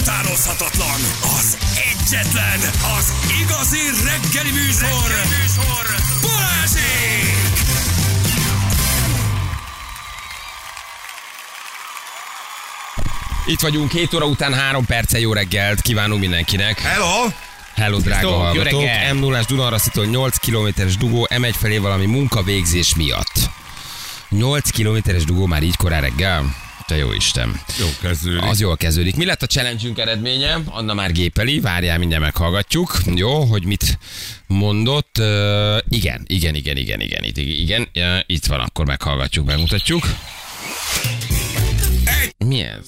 utánozhatatlan, az egyetlen, az igazi reggeli műsor, reggeli műsor. Balázsék! Itt vagyunk, 7 óra után 3 perce jó reggelt kívánunk mindenkinek. Hello! Hello, drága Sziasztok, hallgatók. m 0 Dunaraszitól 8 kilométeres dugó M1 felé valami munkavégzés miatt. 8 kilométeres dugó már így korán reggel? Te jó Isten. Jó kezdődik. Az jól kezdődik. Mi lett a challenge eredménye? Anna már gépeli, várjál, mindjárt meghallgatjuk. Jó, hogy mit mondott. Uh, igen, igen, igen, igen, igen, igen, igen. Uh, itt van, akkor meghallgatjuk, megmutatjuk. Mi ez?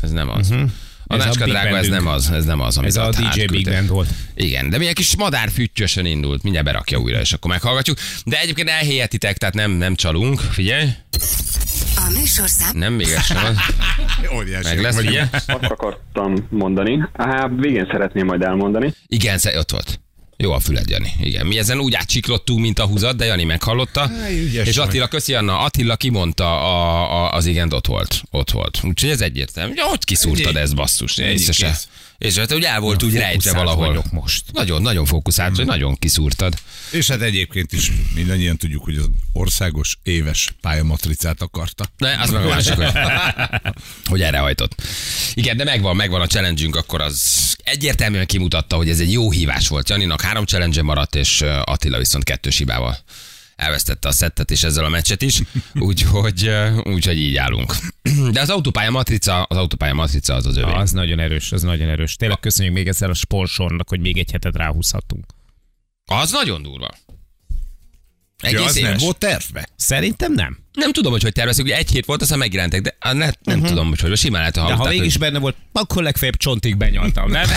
Ez nem az. Uh-huh. A Ez a nácska drága, ez nem az, ez nem az, amit Ez a DJ Big. Band volt. Igen, de milyen kis madár füttyösön indult. Mindjárt berakja újra, és akkor meghallgatjuk. De egyébként elhelyetitek, tehát nem, nem csalunk. Figyelj, A műsorszám nem még ez sem az. Óriási. Meg lesz, figyelj. Azt akartam mondani. Á, végén szeretném majd elmondani. Igen, ott volt. Jó a füled, Jani. Igen. Mi ezen úgy átcsiklottunk, mint a húzat, de Jani meghallotta. ügyes és. Attila, köszi Anna, Attila kimondta a, a, az igen, ott volt. Ott volt. Úgyhogy ez egyértelmű. Hogy kiszúrtad ezt, basszus. Észre se. kész. És hát úgy el volt úgy rejtve valahol. vagyok most. Nagyon, nagyon fókuszált, hogy nagyon kiszúrtad. És hát egyébként is mindannyian tudjuk, hogy az országos éves pályamatricát akarta. Ne, az meg a másik, hogy, hogy erre hajtott. Igen, de megvan, megvan a challenge akkor az egyértelműen kimutatta, hogy ez egy jó hívás volt. Janinak három challenge maradt, és Attila viszont kettős hibával elvesztette a szettet és ezzel a meccset is, úgyhogy, ö, úgyhogy így állunk. De az autópálya matrica, az autópálya matrica az az övé. Az nagyon erős, az nagyon erős. Tényleg köszönjük még ezzel a sponsornak, hogy még egy hetet ráhúzhatunk. Az nagyon durva. Egész Ja, az éves. nem volt tervbe. Szerintem nem. Nem tudom, hogy hogy tervezik, ugye egy hét volt, aztán megjelentek, de ne, nem uh-huh. tudom, hogy hogy simán lehet, ha. De ha mégis hogy... benne volt, akkor legfeljebb csontig benyaltam, nem?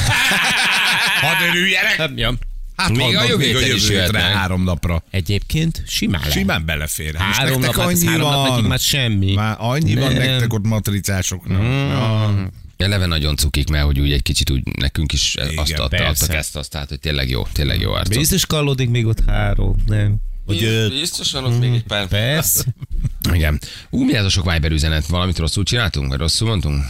Hadd örüljenek! Ja. Hát Még a jövő még a jövő hétre három napra. Egyébként simán lehet. Simán belefér. És Három nap, hát annyi három nap van. nekik már semmi. Már annyi van Nem. nektek ott matricásoknak. Ja. Eleve nagyon cukik, mert hogy úgy egy kicsit úgy nekünk is azt Igen, adta, persze. adtak ezt, azt, tehát hogy tényleg jó, tényleg jó arcok. Biztos kallódik még ott három, nem? Hogy öt. Biztosan ott még egy pár. Persze. Igen. Ú, mi ez a sok Viber üzenet? Valamit rosszul csináltunk, vagy rosszul mondtunk?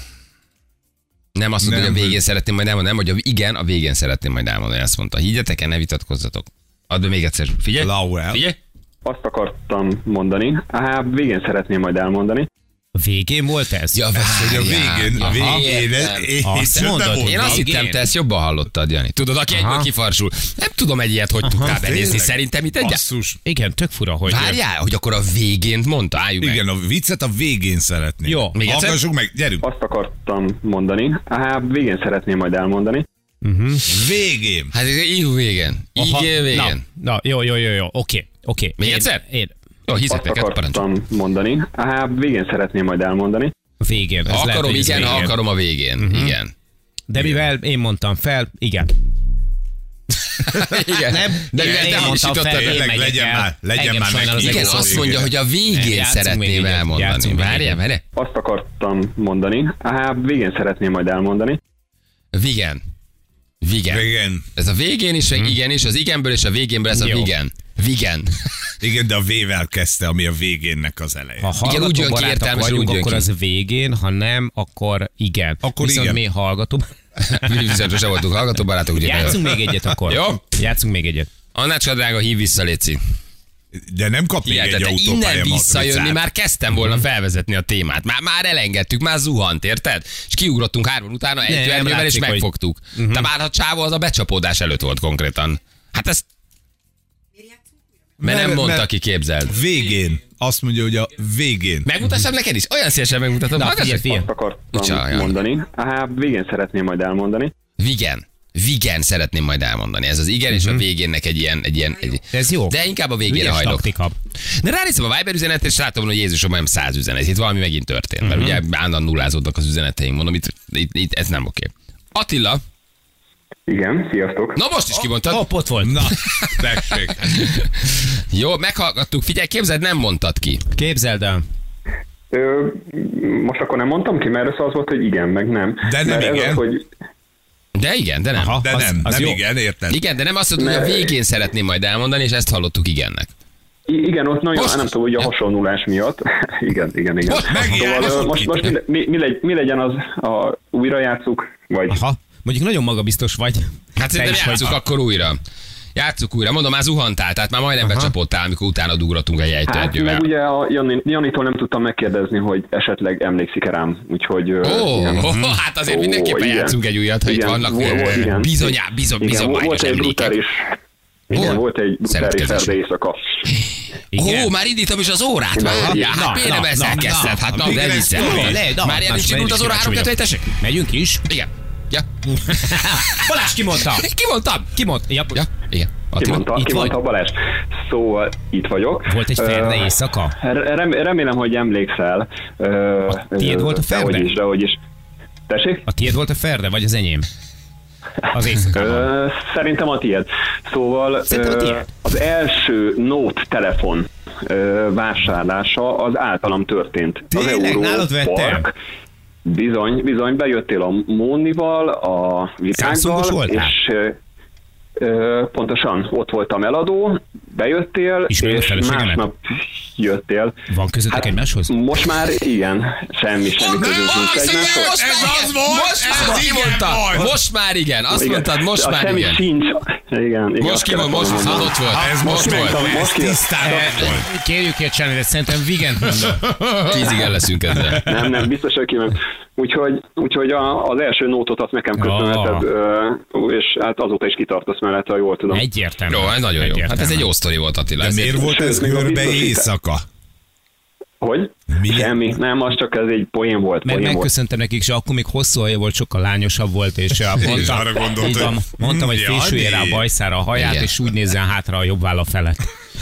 Nem azt mondta, Nem, hogy a végén szeretném majd elmondani, nem, hogy a, igen, a végén szeretném majd elmondani, azt mondta. Higgyetek el, ne vitatkozzatok. Add be még egyszer. Figyelj. Lauer. Figyelj. Azt akartam mondani. Á, végén szeretném majd elmondani. A végén volt ez? Ja, Hogy a várjál. végén, a Aha. végén, ez, én Azt mondod, én azt hittem, te ezt jobban hallottad, Jani. Tudod, aki egyből Aha. kifarsul. Nem tudom egy ilyet, hogy tudtál benézni. Szerintem itt egy... Basszus. Igen, tök fura, hogy... Várjál, hogy akkor a végén mondta, álljunk meg. Igen, a viccet a végén szeretném. Jó. Még egyszer? Hallgassuk meg, gyerünk. Azt akartam mondani. Á, végén szeretném majd elmondani. Végén. Hát így végén. Így Aha, végén. Na, na, jó, jó, jó, jó, oké, oké. Még Én- egyszer? Én, Jó, hiszek Azt parancsol. akartam mondani. Á, végén szeretném majd elmondani. végén. Ez lehet, akarom, ez igen, végén. akarom a végén. Igen. De mivel én mondtam fel, igen. Igen. Nem, de mivel én te mondtam fel, el- én megyek legyen el. már- legyen Engem már sajnál az neki. Igen, azt mondja, hogy a végén még szeretném elmondani. Várjál, várjál. Azt akartam mondani. Á, végén szeretném majd elmondani. Vigen. Vigen. Végén. Ez a végén is, meg igen is, az igenből és a végénből ez a Jó. vigen. Vigen. Igen, de a V-vel kezdte, ami a végénnek az eleje. Ha úgy hallgató jön ki barátok értelmes, vagyunk, úgy jön akkor ki. az végén, ha nem, akkor igen. Akkor Viszont igen. mi hallgató. Mi viszont sose voltunk hallgatóbarátok, ugye? Játszunk még egyet akkor. Jó. Játszunk még egyet. Annácska drága, hív vissza, Léci. De nem kap még egy Hihetetlen. autópálya Innen visszajönni, matricát. már kezdtem volna felvezetni a témát. Már, már elengedtük, már zuhant, érted? És kiugrottunk három utána egy Nem, ernyővel, és látszik, hogy- megfogtuk. De már a csávó az a becsapódás előtt volt konkrétan. Hát ezt... Mert nem mondta mert- ki, képzeld. Végén. Azt mondja, hogy a végén. Megmutassam neked is? Olyan szívesen megmutatom. Na, figyelj, figyelj. Azt akartam Csináljon. mondani. Á, végén szeretném majd elmondani. Vigen. Vigen szeretném majd elmondani. Ez az igen és a végénnek egy ilyen... Egy ilyen egy... Ez jó. De inkább a végére Ügyes hajlok. taktika. De ránézem a Viber üzenetre, és látom, hogy Jézusom, nem száz üzenet. Itt valami megint történt, mert ugye állandóan nullázódnak az üzeneteink. Mondom, itt, itt, itt ez nem oké. Attila, Igen, sziasztok. na most is kimondtad. Hopp, ott volt. Na, tessék. Jó, meghallgattuk. Figyelj, képzeld, nem mondtad ki. Képzeld el. Ö, most akkor nem mondtam ki, mert az volt, hogy igen, meg nem. De nem mert Ez igen. az, hogy De igen, de nem. Aha. De Az- nem, az nem jó. igen, érted? Igen, de nem azt mondod, hogy a végén szeretném majd elmondani, és ezt hallottuk igennek. I- Igen, ott nagyon, Most nem tudom, hogy a hasonlulás miatt. igen, igen, igen. Most megint, szóval, most most, most mi, mi, mi, legy, mi legyen az a új újra játszuk, vagy Aha. Mondjuk nagyon magabiztos vagy. Hát Te szerintem vagy. akkor újra. Játsszuk újra. Mondom, már zuhantál, tehát már majdnem becsapottál, amikor utána ugratunk egy Hát ejtőegyővel. meg ugye a Jani, Janitól nem tudtam megkérdezni, hogy esetleg emlékszik-e rám, úgyhogy... Ó, igen. oh, hát azért Ó, mindenképpen igen. játszunk egy újat, ha itt Igen, vannak volt- volt, igen. bizony, bizony, Igen, bizony, volt egy brutális, igen, Hol? volt egy brutális szerde éjszaka. Igen. Ó, már indítom is az órát, Na, már. Ja, na, hát miért na, nem na, ezzel na, kezdted? Hát na, de ezt na, Már ilyen most is indult én az is óra kíváncsi 3 2 vagyok. tessék? Megyünk is. Igen. Ja. Balázs kimondta. Ki mondtam? Kimondta. Ja. Ja, igen. Ki mondta, itt ki mondta vagy? Balázs? Szóval itt vagyok. Volt egy ferde éjszaka? Rem, remélem, hogy emlékszel. A tiéd volt a ferde? Dehogy is, dehogy is. Tessék? A tiéd volt a ferde, vagy az enyém? Az éjszakában. Szerintem a tiéd. Szóval Szerintem a tiéd. az első Note telefon vásárlása az általam történt. Tényleg? az Nálad vettem? Park. Bizony, bizony, bejöttél a Mónival, a vitággal, és pontosan ott voltam eladó, bejöttél, a és másnap jöttél. Van közöttek egymáshoz? Most már igen, semmi, semmi Most egymáshoz. már Ez igen. az volt, Most ez már az igen volt. Most már igen. Azt Igen. mondtad, most a már semmi igen. sincs. Igen, igen. Most ki van, most volna az mondani. ott volt. Ez Most most volt. Most ki- Tisztán volt. Kérjük egy csinálni, szerintem vigent mondom. Tízig el leszünk ezzel. Nem, nem, biztos, hogy kiment. Úgyhogy, úgyhogy a, az első nótot azt nekem köszönheted, és hát azóta is kitartasz mellett, ha jól tudom. Egyértelmű. Jó, ez nagyon jó. Hát ez Egyértelmű. egy jó sztori volt Attila. De ez miért volt ez görbe éjszaka? Hogy? Mi? Semmi, nem, az csak ez egy poén volt. Meg Poén volt. megköszöntem nekik, és akkor még hosszú haja volt, sokkal lányosabb volt, és is mondtam, arra gondoltam, így van, hogy mondtam, hogy fésülje rá a bajszára a haját, Igen. és úgy nézzen hátra a jobb válla felett.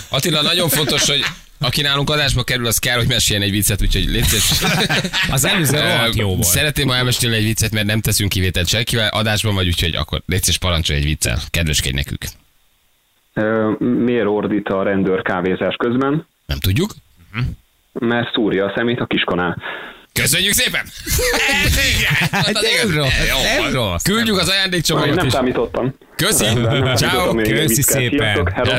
Attila, nagyon fontos, hogy aki nálunk adásba kerül, az kell, hogy meséljen egy viccet, úgyhogy légy szíves. Az előző rohadt jó volt. Szeretném ma elmesélni egy viccet, mert nem teszünk kivételt senkivel. Adásban vagy, úgyhogy akkor légy szíves, parancsolj egy viccel. Kedveskedj nekünk. Miért ordít a rendőr kávézás közben? Nem tudjuk? Mert szúrja a szemét a kiskanál. Köszönjük szépen! Ez igen! Hát nem rossz, Jó, nem rossz. Küldjük az ajándékcsomagot nem számítottam. Köszi! Ciao. Köszi szépen. Hello.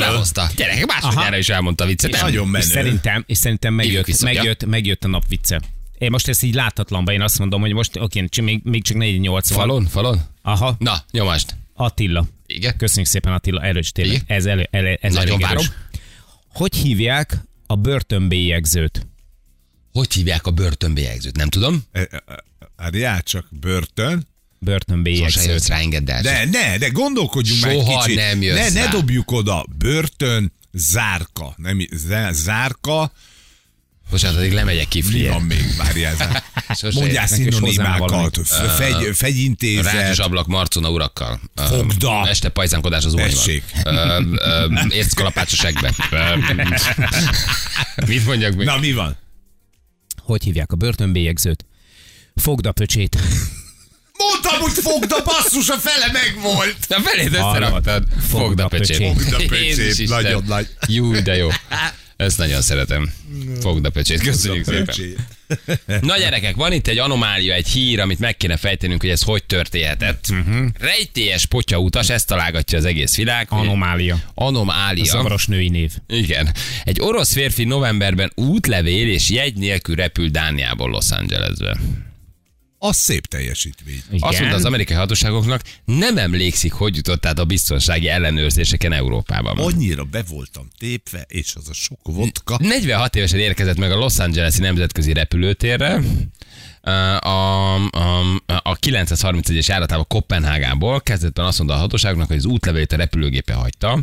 Hello. Gyerekek, másodjára is elmondta a viccet. Nagyon menő. szerintem, és szerintem megjött, megjött, megjött a nap vicce. Én most ezt így láthatlanba, én azt mondom, hogy most oké, még, még csak 4-8 van. Falon, falon? Aha, Na, nyomást. Attila. Igen. Köszönjük szépen Attila, erős tényleg. Igen. Ez, elő, elő, ez Nagyon elég várom. erős. Hogy hívják a börtönbélyegzőt? Hogy hívják a börtönbélyegzőt? Nem tudom. E, e, e, Várjál, csak börtön. Sose Börtönbélyegzőt. jössz rá, engedd el. De ne, de gondolkodjunk már egy Soha kicsit. nem jössz ne, ne rá. dobjuk oda. Börtön, zárka. Nem, zá- zárka. Bocsánat, addig lemegyek Mi kifliért. van még? Várjál. Mondjál szinonimákat. Fegy, fegyintézet. ablak Marcona urakkal. Fogda. Este pajzánkodás az úrnyval. Tessék. Érckalapácsos egbe. Ö, Mit mondjak még? Na, mi van? Hogy hívják a börtönbélyegzőt? Fogd a pöcsét. Mondtam, hogy fogd a basszus, a fele megvolt. Na felét összeraktad. Fogd a pöcsét. Fogd a pöcsét. Nagyon nagy. Jú, de jó. Ezt nagyon szeretem. Fogd a pöcsét. Köszönjük szépen. Na gyerekek, van itt egy anomália, egy hír, amit meg kéne fejtenünk, hogy ez hogy történhetett. Uh-huh. Rejtélyes potya utas, ezt találgatja az egész világ. Anomália. Anomália. Zavaros női név. Igen. Egy orosz férfi novemberben útlevél és jegy nélkül repült Dániából Los Angelesbe. Az szép teljesítmény. Igen. Azt mondta az amerikai hatóságoknak, nem emlékszik, hogy jutott át a biztonsági ellenőrzéseken Európában. Annyira be voltam tépve, és az a sok vodka. 46 évesen érkezett meg a Los Angeles-i nemzetközi repülőtérre. A, a, a, a 931-es járatával Kopenhágából kezdetben azt mondta a hatóságnak, hogy az útlevelét a repülőgépe hagyta.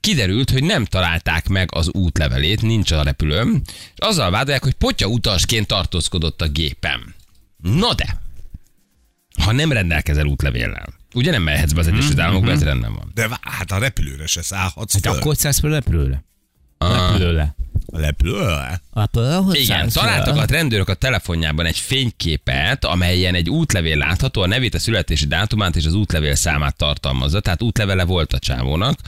Kiderült, hogy nem találták meg az útlevelét, nincs a repülőm, és azzal vádolják, hogy potya utasként tartózkodott a gépen. Na de, ha nem rendelkezel útlevéllel, ugye nem mehetsz be az Egyesült Államokba, ez rendben van. De hát a repülőre se szállhatsz Hát föl. akkor szállsz fel repülőre? Repülőre. A repülőre? Igen, találtak a rendőrök a telefonjában egy fényképet, amelyen egy útlevél látható, a nevét, a születési dátumát és az útlevél számát tartalmazza, tehát útlevele volt a csávónak.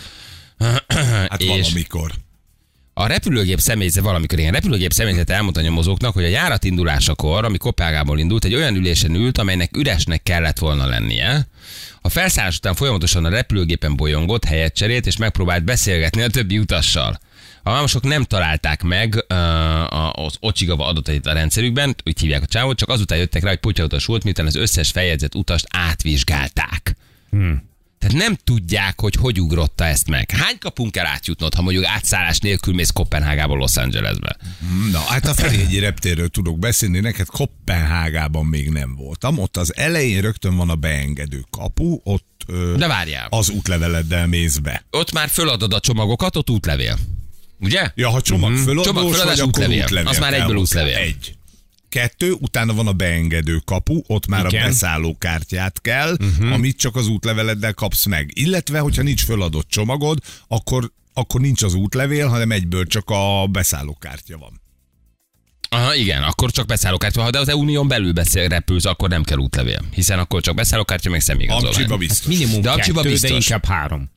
Hát És- valamikor. A repülőgép személyzet, valamikor ilyen repülőgép személyzet elmondta a nyomozóknak, hogy a járat indulásakor, ami Kopenhágából indult, egy olyan ülésen ült, amelynek üresnek kellett volna lennie. A felszállás után folyamatosan a repülőgépen bolyongott, helyet cserélt, és megpróbált beszélgetni a többi utassal. A mámosok nem találták meg uh, az Ocsigava adatait a rendszerükben, úgy hívják a csávót, csak azután jöttek rá, hogy potyautas volt, miután az összes feljegyzett utast átvizsgálták. Hmm. Tehát nem tudják, hogy hogy ugrotta ezt meg. Hány kapunk kell átjutnod, ha mondjuk átszállás nélkül mész Kopenhágából Los Angelesbe? Na, hát a Ferihegyi reptérről tudok beszélni, neked Kopenhágában még nem voltam. Ott az elején rögtön van a beengedő kapu, ott ö, De várjál. az útleveleddel mész be. Ott már föladod a csomagokat, ott útlevél. Ugye? Ja, ha csomag Mhm. föladós Csomagföladás, vagy, akkor útlevél. útlevél. Az már egyből útlevél. Egy. Kettő, utána van a beengedő kapu, ott már Igen. a beszállókártyát kell, uh-huh. amit csak az útleveleddel kapsz meg. Illetve, hogyha nincs föladott csomagod, akkor, akkor nincs az útlevél, hanem egyből csak a beszállókártya van. Aha, igen, akkor csak beszállókártya, ha de az unión belül beszél, repülsz, akkor nem kell útlevél. Hiszen akkor csak beszállókártya, meg Amcsiba személyigazolvány. biztos. Minimum De kettő, de biztos. inkább három.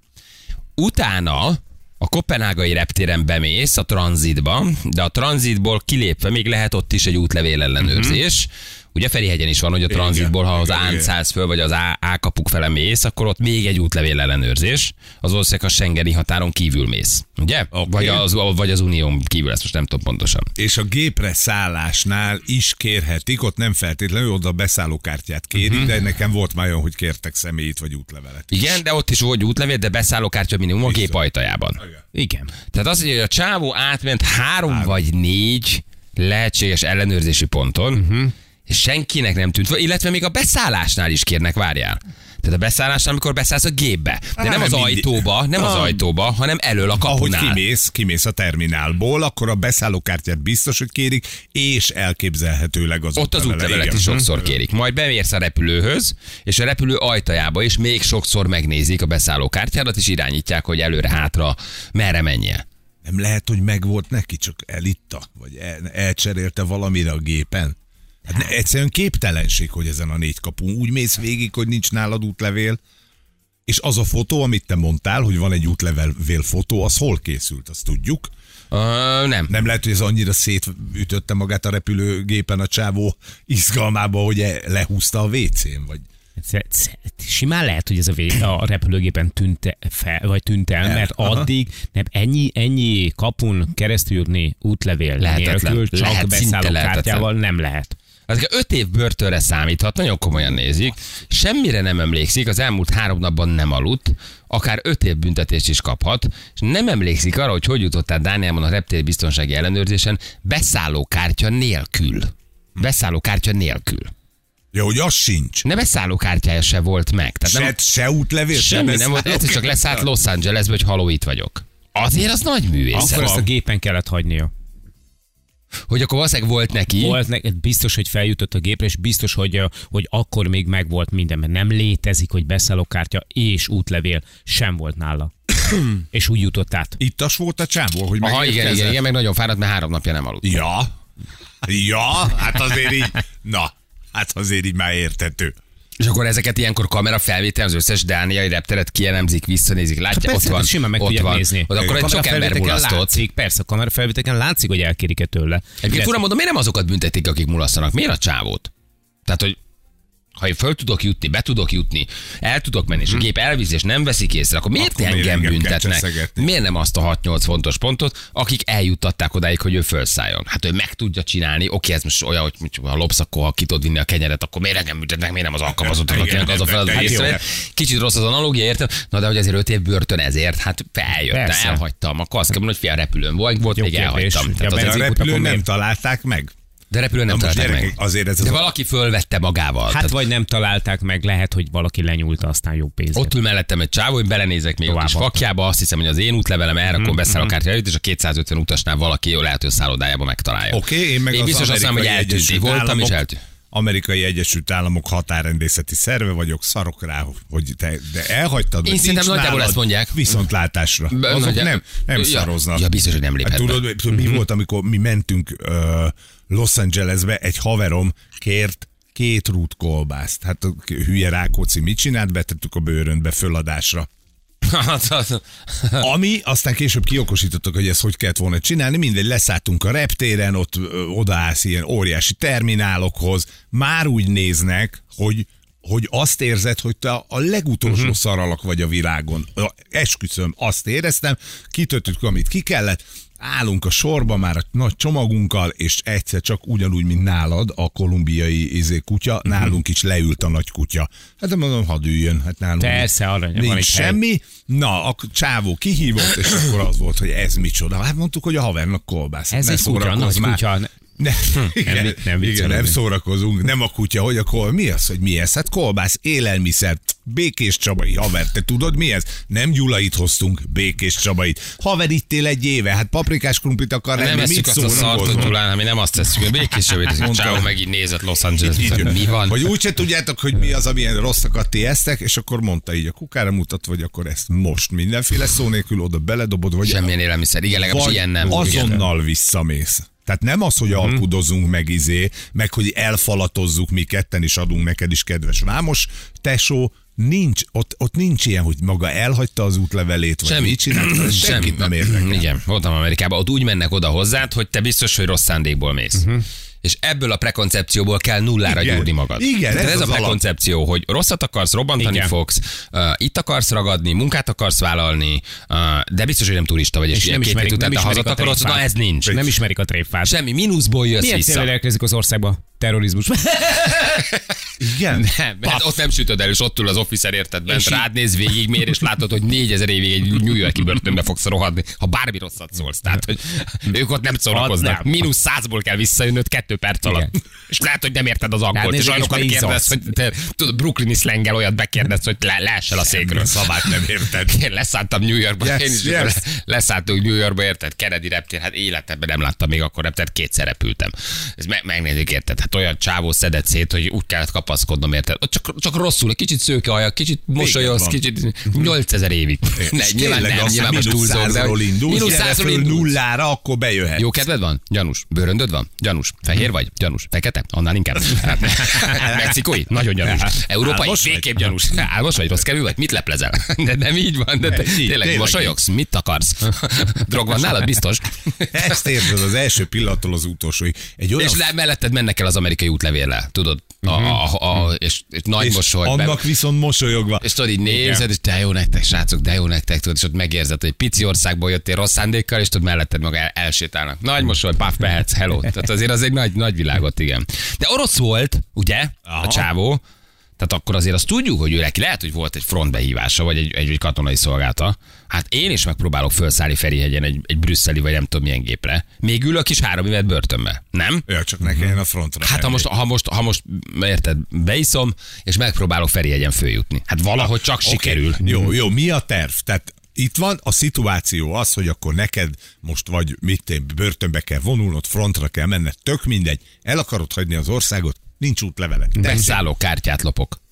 Utána a kopenhágai reptéren bemész a tranzitba, de a tranzitból kilépve még lehet ott is egy útlevél ellenőrzés. Ugye Ferihegyen is van, hogy a tranzitból, ha az igen, án igen. szállsz föl, vagy az A, A kapuk fele mész, akkor ott még egy útlevél ellenőrzés. Az ország a Schengeni határon kívül mész. Ugye? Oké. Vagy, az, vagy az unión kívül, ezt most nem tudom pontosan. És a gépre szállásnál is kérhetik, ott nem feltétlenül oda a beszállókártyát kérik, uh-huh. de nekem volt már olyan, hogy kértek személyit vagy útlevelet. Igen, de ott is volt útlevél, de beszállókártya minimum a gép ajtajában. Igen. Tehát az, hogy a csávó átment három vagy négy lehetséges ellenőrzési ponton, uh-huh. És senkinek nem tűnt illetve még a beszállásnál is kérnek, várjál. Tehát a beszállásnál, amikor beszállsz a gépbe. De nem az ajtóba, nem az Ah. ajtóba, hanem elől a Ahogy kapunál. kimész, kimész a terminálból, akkor a beszállókártyát biztos, hogy kérik, és elképzelhetőleg az Ott az útlevelet is sokszor kérik. Majd bemérsz a repülőhöz, és a repülő ajtajába is még sokszor megnézik a beszállókártyádat, és irányítják, hogy előre-hátra merre menjél. Nem lehet, hogy megvolt neki, csak elitta, vagy el, elcserélte valamire a gépen. Hát ne, egyszerűen képtelenség, hogy ezen a négy kapun úgy mész végig, hogy nincs nálad útlevél, és az a fotó, amit te mondtál, hogy van egy útlevél fotó, az hol készült, azt tudjuk. Uh, nem. Nem lehet, hogy ez annyira szétütötte magát a repülőgépen a csávó izgalmába, hogy e- lehúzta a WC-n, vagy... Simán lehet, hogy ez a, vé- a repülőgépen tűnt fel, vagy tűnt el, mert addig nem, ennyi, ennyi kapun keresztül jutni útlevél Lehetetlen. nélkül, csak Lehet, szinte beszállókártyával nem lehet. Ezek öt év börtönre számíthat, nagyon komolyan nézik. Semmire nem emlékszik, az elmúlt három napban nem aludt, akár öt év büntetést is kaphat, és nem emlékszik arra, hogy hogy jutott át Dánielban a reptér biztonsági ellenőrzésen beszállókártya nélkül. Beszállókártya nélkül. Ja, hogy az sincs. Ne beszállókártyája se volt meg. Tehát Se, nem, se útlevél, se semmi nem volt, egyszer csak leszállt Los Angelesbe, hogy haló itt vagyok. Azért az nagy művészet. Akkor ezt a gépen kellett hagynia. Hogy akkor valószínűleg volt neki. Volt, ne- biztos, hogy feljutott a gépre, és biztos, hogy, hogy akkor még megvolt minden, mert nem létezik, hogy beszállókártya és útlevél sem volt nála. és úgy jutott át. Ittas volt a csávó, hogy Aha, igen, igen, igen, meg nagyon fáradt, mert három napja nem aludt. Ja. Ja, hát azért így, na, hát azért így már értető. És akkor ezeket ilyenkor kamera felvétel az összes dániai repteret kielemzik, visszanézik, látja, ott Persze, van, simán meg ott van. nézni. Ott akkor egy sok ember mulasztott. Látszik, persze, a kamerafelvételeken látszik, hogy elkérik tőle. Egyébként fura mondom, miért nem azokat büntetik, akik mulasztanak? Miért a csávót? Tehát, hogy ha én föl tudok jutni, be tudok jutni, el tudok menni, és a gép elvisz, és nem veszik észre, akkor miért Mhm. Akkor miért engem büntetnek? Miért nem azt a 6-8 fontos pontot, akik eljuttatták odáig, hogy ő felszálljon? Hát ő meg tudja csinálni, oké, ez most olyan, hogy mondjuk, ha lopsz, akkor ha ki tudod vinni a kenyeret, akkor miért engem büntetnek, miért nem az alkalmazottak, akinek az a feladat, hát jó. észrevett. Kicsit rossz az analogia, értem? Na de hogy azért 5 év börtön ezért, hát feljöttem, Persze. elhagytam. Akkor azt kell mondani, hogy fél repülőn volt, volt Jó még kérdés. elhagytam. Ja, Tehát a repülőn nem találták meg? De repülőn nem Na találták gyerekek, meg. azért ez az De valaki fölvette magával. Hát Tehát vagy nem találták meg, lehet, hogy valaki lenyúlta, aztán jó pénzért. Ott ül mellettem egy csávó, hogy belenézek még a kis Tovább. fakjába, azt hiszem, hogy az én útlevelem Mhm, elrakom beszállókártya előtt, és a 250 utasnál valaki jó lehet, hogy a szállodájába megtalálja. Oké, én meg én az biztos azt mondom, hogy eltűnt. Voltam, és eltűnt. Amerikai Egyesült Államok határrendészeti szerve vagyok, szarok rá, hogy te de elhagytad, Én szerintem nagyjából ezt mondják. Viszontlátásra. Azok nem, nem Ja, szaroznak. ja, biztos, hogy nem léphet hát, tudod, mi volt, amikor mi mentünk Los Angelesbe, egy haverom kért két rút kolbászt. Hát a hülye Rákóczi mit csinált? Betettük a bőröntbe föladásra. Ami aztán később kiokosítottak, hogy ezt hogy kellett volna csinálni, mindegy, leszálltunk a reptéren, ott ö, odaállsz ilyen óriási terminálokhoz, már úgy néznek, hogy hogy azt érzed, hogy te a legutolsó uh-huh. szaralak vagy a világon. Esküszöm, azt éreztem, kitöttük, amit ki kellett, állunk a sorba már a nagy csomagunkkal, és egyszer csak ugyanúgy, mint nálad, a kolumbiai izé kutya, Mhm. nálunk is leült a nagy kutya. Hát de mondom, hadd üljön, hát nálunk Persze, arra nincs van egy hely. semmi. Na, a csávó kihívott, és akkor az volt, hogy ez micsoda. Hát mondtuk, hogy a havernak kolbász. Ez Ne egy kutya, nagy már. kutya. Ne, igen, vicc- nem nem, igen, nem szórakozunk. Nem a kutya, hogy a kol. Mi az, hogy mi ez? Hát kolbász, élelmiszer, Békés Csabai, haver, te tudod mi ez? Nem Gyulait hoztunk, Békés Csabait. Haver, ittél egy éve, hát paprikás krumplit akar Nem lenni, mit eszük azt a szart, hogy? Gyulán, mi nem azt tesszük, a békés Mondta. Csáó megint nézett Los Angeles, Így mi van? Vagy úgyse tudjátok, hogy mi az, amilyen rosszakat ti esztek, és akkor mondta így a kukára mutat, vagy akkor ezt most mindenféle szó nélkül oda beledobod, vagy Semmilyen élelmiszer, igen, legalábbis ilyen nem. Azonnal visszamész. Tehát nem az, hogy alkudozunk meg izé, meg hogy elfalatozzuk mi ketten, és adunk neked is kedves vámos tesó, nincs, ott, ott nincs ilyen, hogy maga elhagyta az útlevelét, vagy Semmi. mit csinált, senkit nem érdekel. Igen, voltam Amerikában, ott úgy mennek oda hozzád, hogy te biztos, hogy rossz szándékból mész. Uh-huh. És ebből a prekoncepcióból kell nullára Igen. gyúrni magad. Igen, Tehát ez ez, az a prekoncepció, hogy rosszat akarsz, robbantani Igen. fogsz, uh, itt akarsz ragadni, munkát akarsz vállalni, uh, de biztos, hogy nem turista vagy, és, És nem két hét ismerik, nem ismerik a hazat akarod, na ez nincs. Nem ismerik a tréfát. Semmi, mínuszból jössz Milyen vissza. érkezik az országba? Terrorizmus. Igen? Nem, mert ott nem sütöd el, és ott ül az officer érted bent, És rád néz végigmér, és látod, hogy négyezer évig egy New Yorki börtönbe fogsz rohadni, ha bármi rosszat szólsz. Tehát, hogy ők ott nem szórakoznak. Mínusz százból kell visszajönnöd kettő perc alatt. Igen. És lehet, hogy nem érted az angolt, és olyanokat kérdez, hogy te, tudod, brooklyni szlenggel olyat bekérdez, hogy le, leessel a székről. Szavát nem érted. Én leszálltam New Yorkba, Yes, én is yes. le- leszálltunk New Yorkba, érted? Kennedy reptér, hát életemben nem láttam még akkor reptért, kétszer repültem. Ez me- megnézzük, érted? Hát olyan csávó szedett szét, hogy úgy kellett kapaszkodnom, érted? Csak, csak rosszul, egy kicsit szőke haja, kicsit mosolyogsz, kicsit 8000 évig. Ne, nyilván nem, nyilván most túlzok, de indulsz, mínusz százról indulsz. nullára, akkor bejöhet. Jó kedved van? Gyanús. Bőröndöd van? Gyanús. Fehér vagy? Gyanús. Fekete? Annál inkább. Mexikói? Nagyon gyanús. Európai? Álmos vagy? Végképp gyanús. Álmos vagy? Rossz kerül vagy? Mit leplezel? De nem így van. De tényleg, mosolyogsz? Mit akarsz? Drog van nálad? Biztos. Ezt érted az első pillanattól az utolsóig. Egy olyan És le, melletted mennek el az amerikai útlevéllel, tudod? A, a, a, és, és nagy és mosoly. be- annak viszont mosolyogva. és tudod, így nézed, és de jó nektek, srácok, de jó nektek, tudod, és ott megérzed, hogy pici országból jöttél rossz szándékkal, és tudod, melletted meg el, elsétálnak. Nagy mosoly, paf, mehetsz, hello. Tehát azért az egy nagy, nagy világot, igen. De orosz volt, ugye, Aha. a csávó, tehát akkor azért azt tudjuk, hogy ő neki lehet, hogy volt egy frontbehívása, vagy egy, egy, egy katonai szolgálata. Hát én is megpróbálok felszállni Ferihegyen egy, egy brüsszeli, vagy nem tudom milyen gépre. Még ülök is három évet börtönbe. Nem? Ja, csak ne kelljen a frontra. Hát ha most, ha most, ha most, érted, beiszom, és megpróbálok Ferihegyen följutni. Hát valahogy csak Oké, sikerül. Jó, jó, mi a terv? Tehát itt van a szituáció az, hogy akkor neked most vagy mit börtönbe kell vonulnod, frontra kell menned, tök mindegy, el akarod hagyni az országot, nincs útleveled. Tessék. Beszálló kártyát lopok.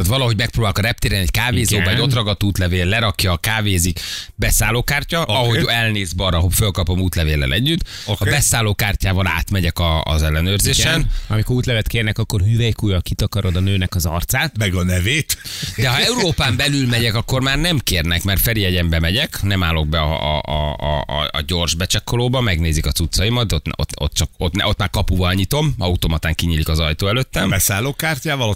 Tehát valahogy megpróbálok a reptéren egy kávézóba, Igen. egy ott ragadt útlevél, lerakja, kávézik, beszállókártya, okay. ahogy elnéz balra, hogy fölkapom útlevéllel együtt, okay. Oké. a beszállókártyával átmegyek a, az ellenőrzésen, Igen. Amikor útlevet kérnek, akkor hüvelykújjal kitakarod a nőnek az arcát. Meg a nevét. De ha Európán belül megyek, akkor már nem kérnek, mert Ferihegyenbe megyek, nem állok be a, a, a, a, a gyors becsekkolóba, megnézik a cuccaimat, ott, ott, ott, csak, ott, ott már kapuval nyitom, automatán kinyílik az ajtó előttem.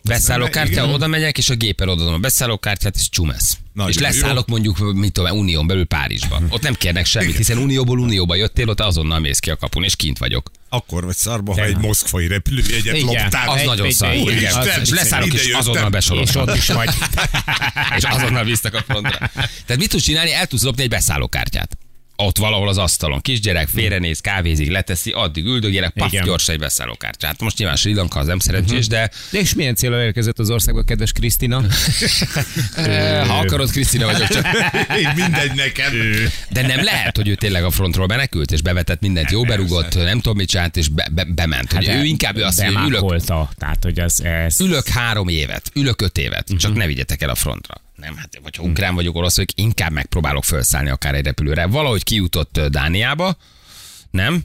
Beszállókártyával Igen. oda megyek, és a gépen odaadom a beszállókártyát, és csumesz. Nagyon és jó. leszállok mondjuk, mit tudom, Unión belül Párizsba. Ott nem kérnek semmit, hiszen Unióból Unióba jöttél, ott azonnal mész ki a kapun, és kint vagyok. Akkor vagy szarba, ha egy moszkvai repülőjegyet Igen. loptál. Az Egy- nagyon szar. Igen. Isten, És leszállok, és azonnal jöttem. besorolom. És ott is majd. és azonnal visznek a frontra. Tehát mit tudsz csinálni? El tudsz lopni egy beszállókártyát. Ott valahol az asztalon. Kisgyerek félrenéz, kávézik, leteszi, addig üldögélek, paf, Igen. gyors egy beszállókártyát. Hát most nyilván Sri Lanka az nem szerencsés, de De és milyen célra érkezett az országba, kedves Krisztina? ha akarod, Krisztina vagyok csak. Mindegy nekem. De nem lehet, hogy ő tényleg a frontról menekült, és bevetett mindent, jó berugott, nem tudom mit csinált, és be, be, bement. Hogy ő inkább ő azt mondja, ülök. Tehát, hogy az, ez... ülök három évet, ülök öt évet, csak Mhm. ne vigyetek el a frontra. Nem, hát vagy ha ukrán vagyok, orosz vagyok, inkább megpróbálok felszállni akár egy repülőre. Valahogy kijutott Dániába, nem?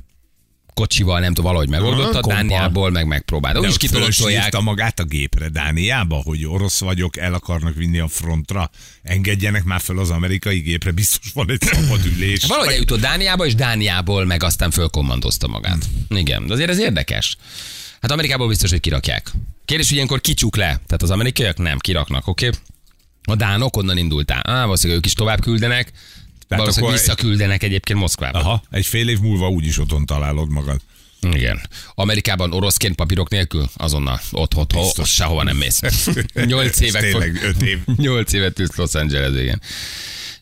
Kocsival, nem tudom, valahogy megoldotta. Dániából meg megpróbált. Úgy is fölsírta magát a gépre Dániába, hogy orosz vagyok, el akarnak vinni a frontra, engedjenek már fel az amerikai gépre, biztos van egy szabad ülés. Valahogy eljutott Dániába, és Dániából meg aztán fölkommandozta magát. Igen, de azért ez érdekes. Hát Amerikából biztos, hogy kirakják. Kérdés, hogy ilyenkor kicsuk le. Tehát az amerikaiak nem kiraknak, oké? Okay? A dánok onnan indultál. Á, valószínűleg ők is tovább küldenek. Valószínűleg akkor- visszaküldenek egyébként Moszkvába. Aha, egy fél év múlva úgyis otthon találod magad. Igen. Amerikában oroszként papírok nélkül azonnal ott, ott, ott, ott sehova nem mész. Nyolc Ez évek Tényleg öt év. Nyolc évet ült Los Angeles, igen.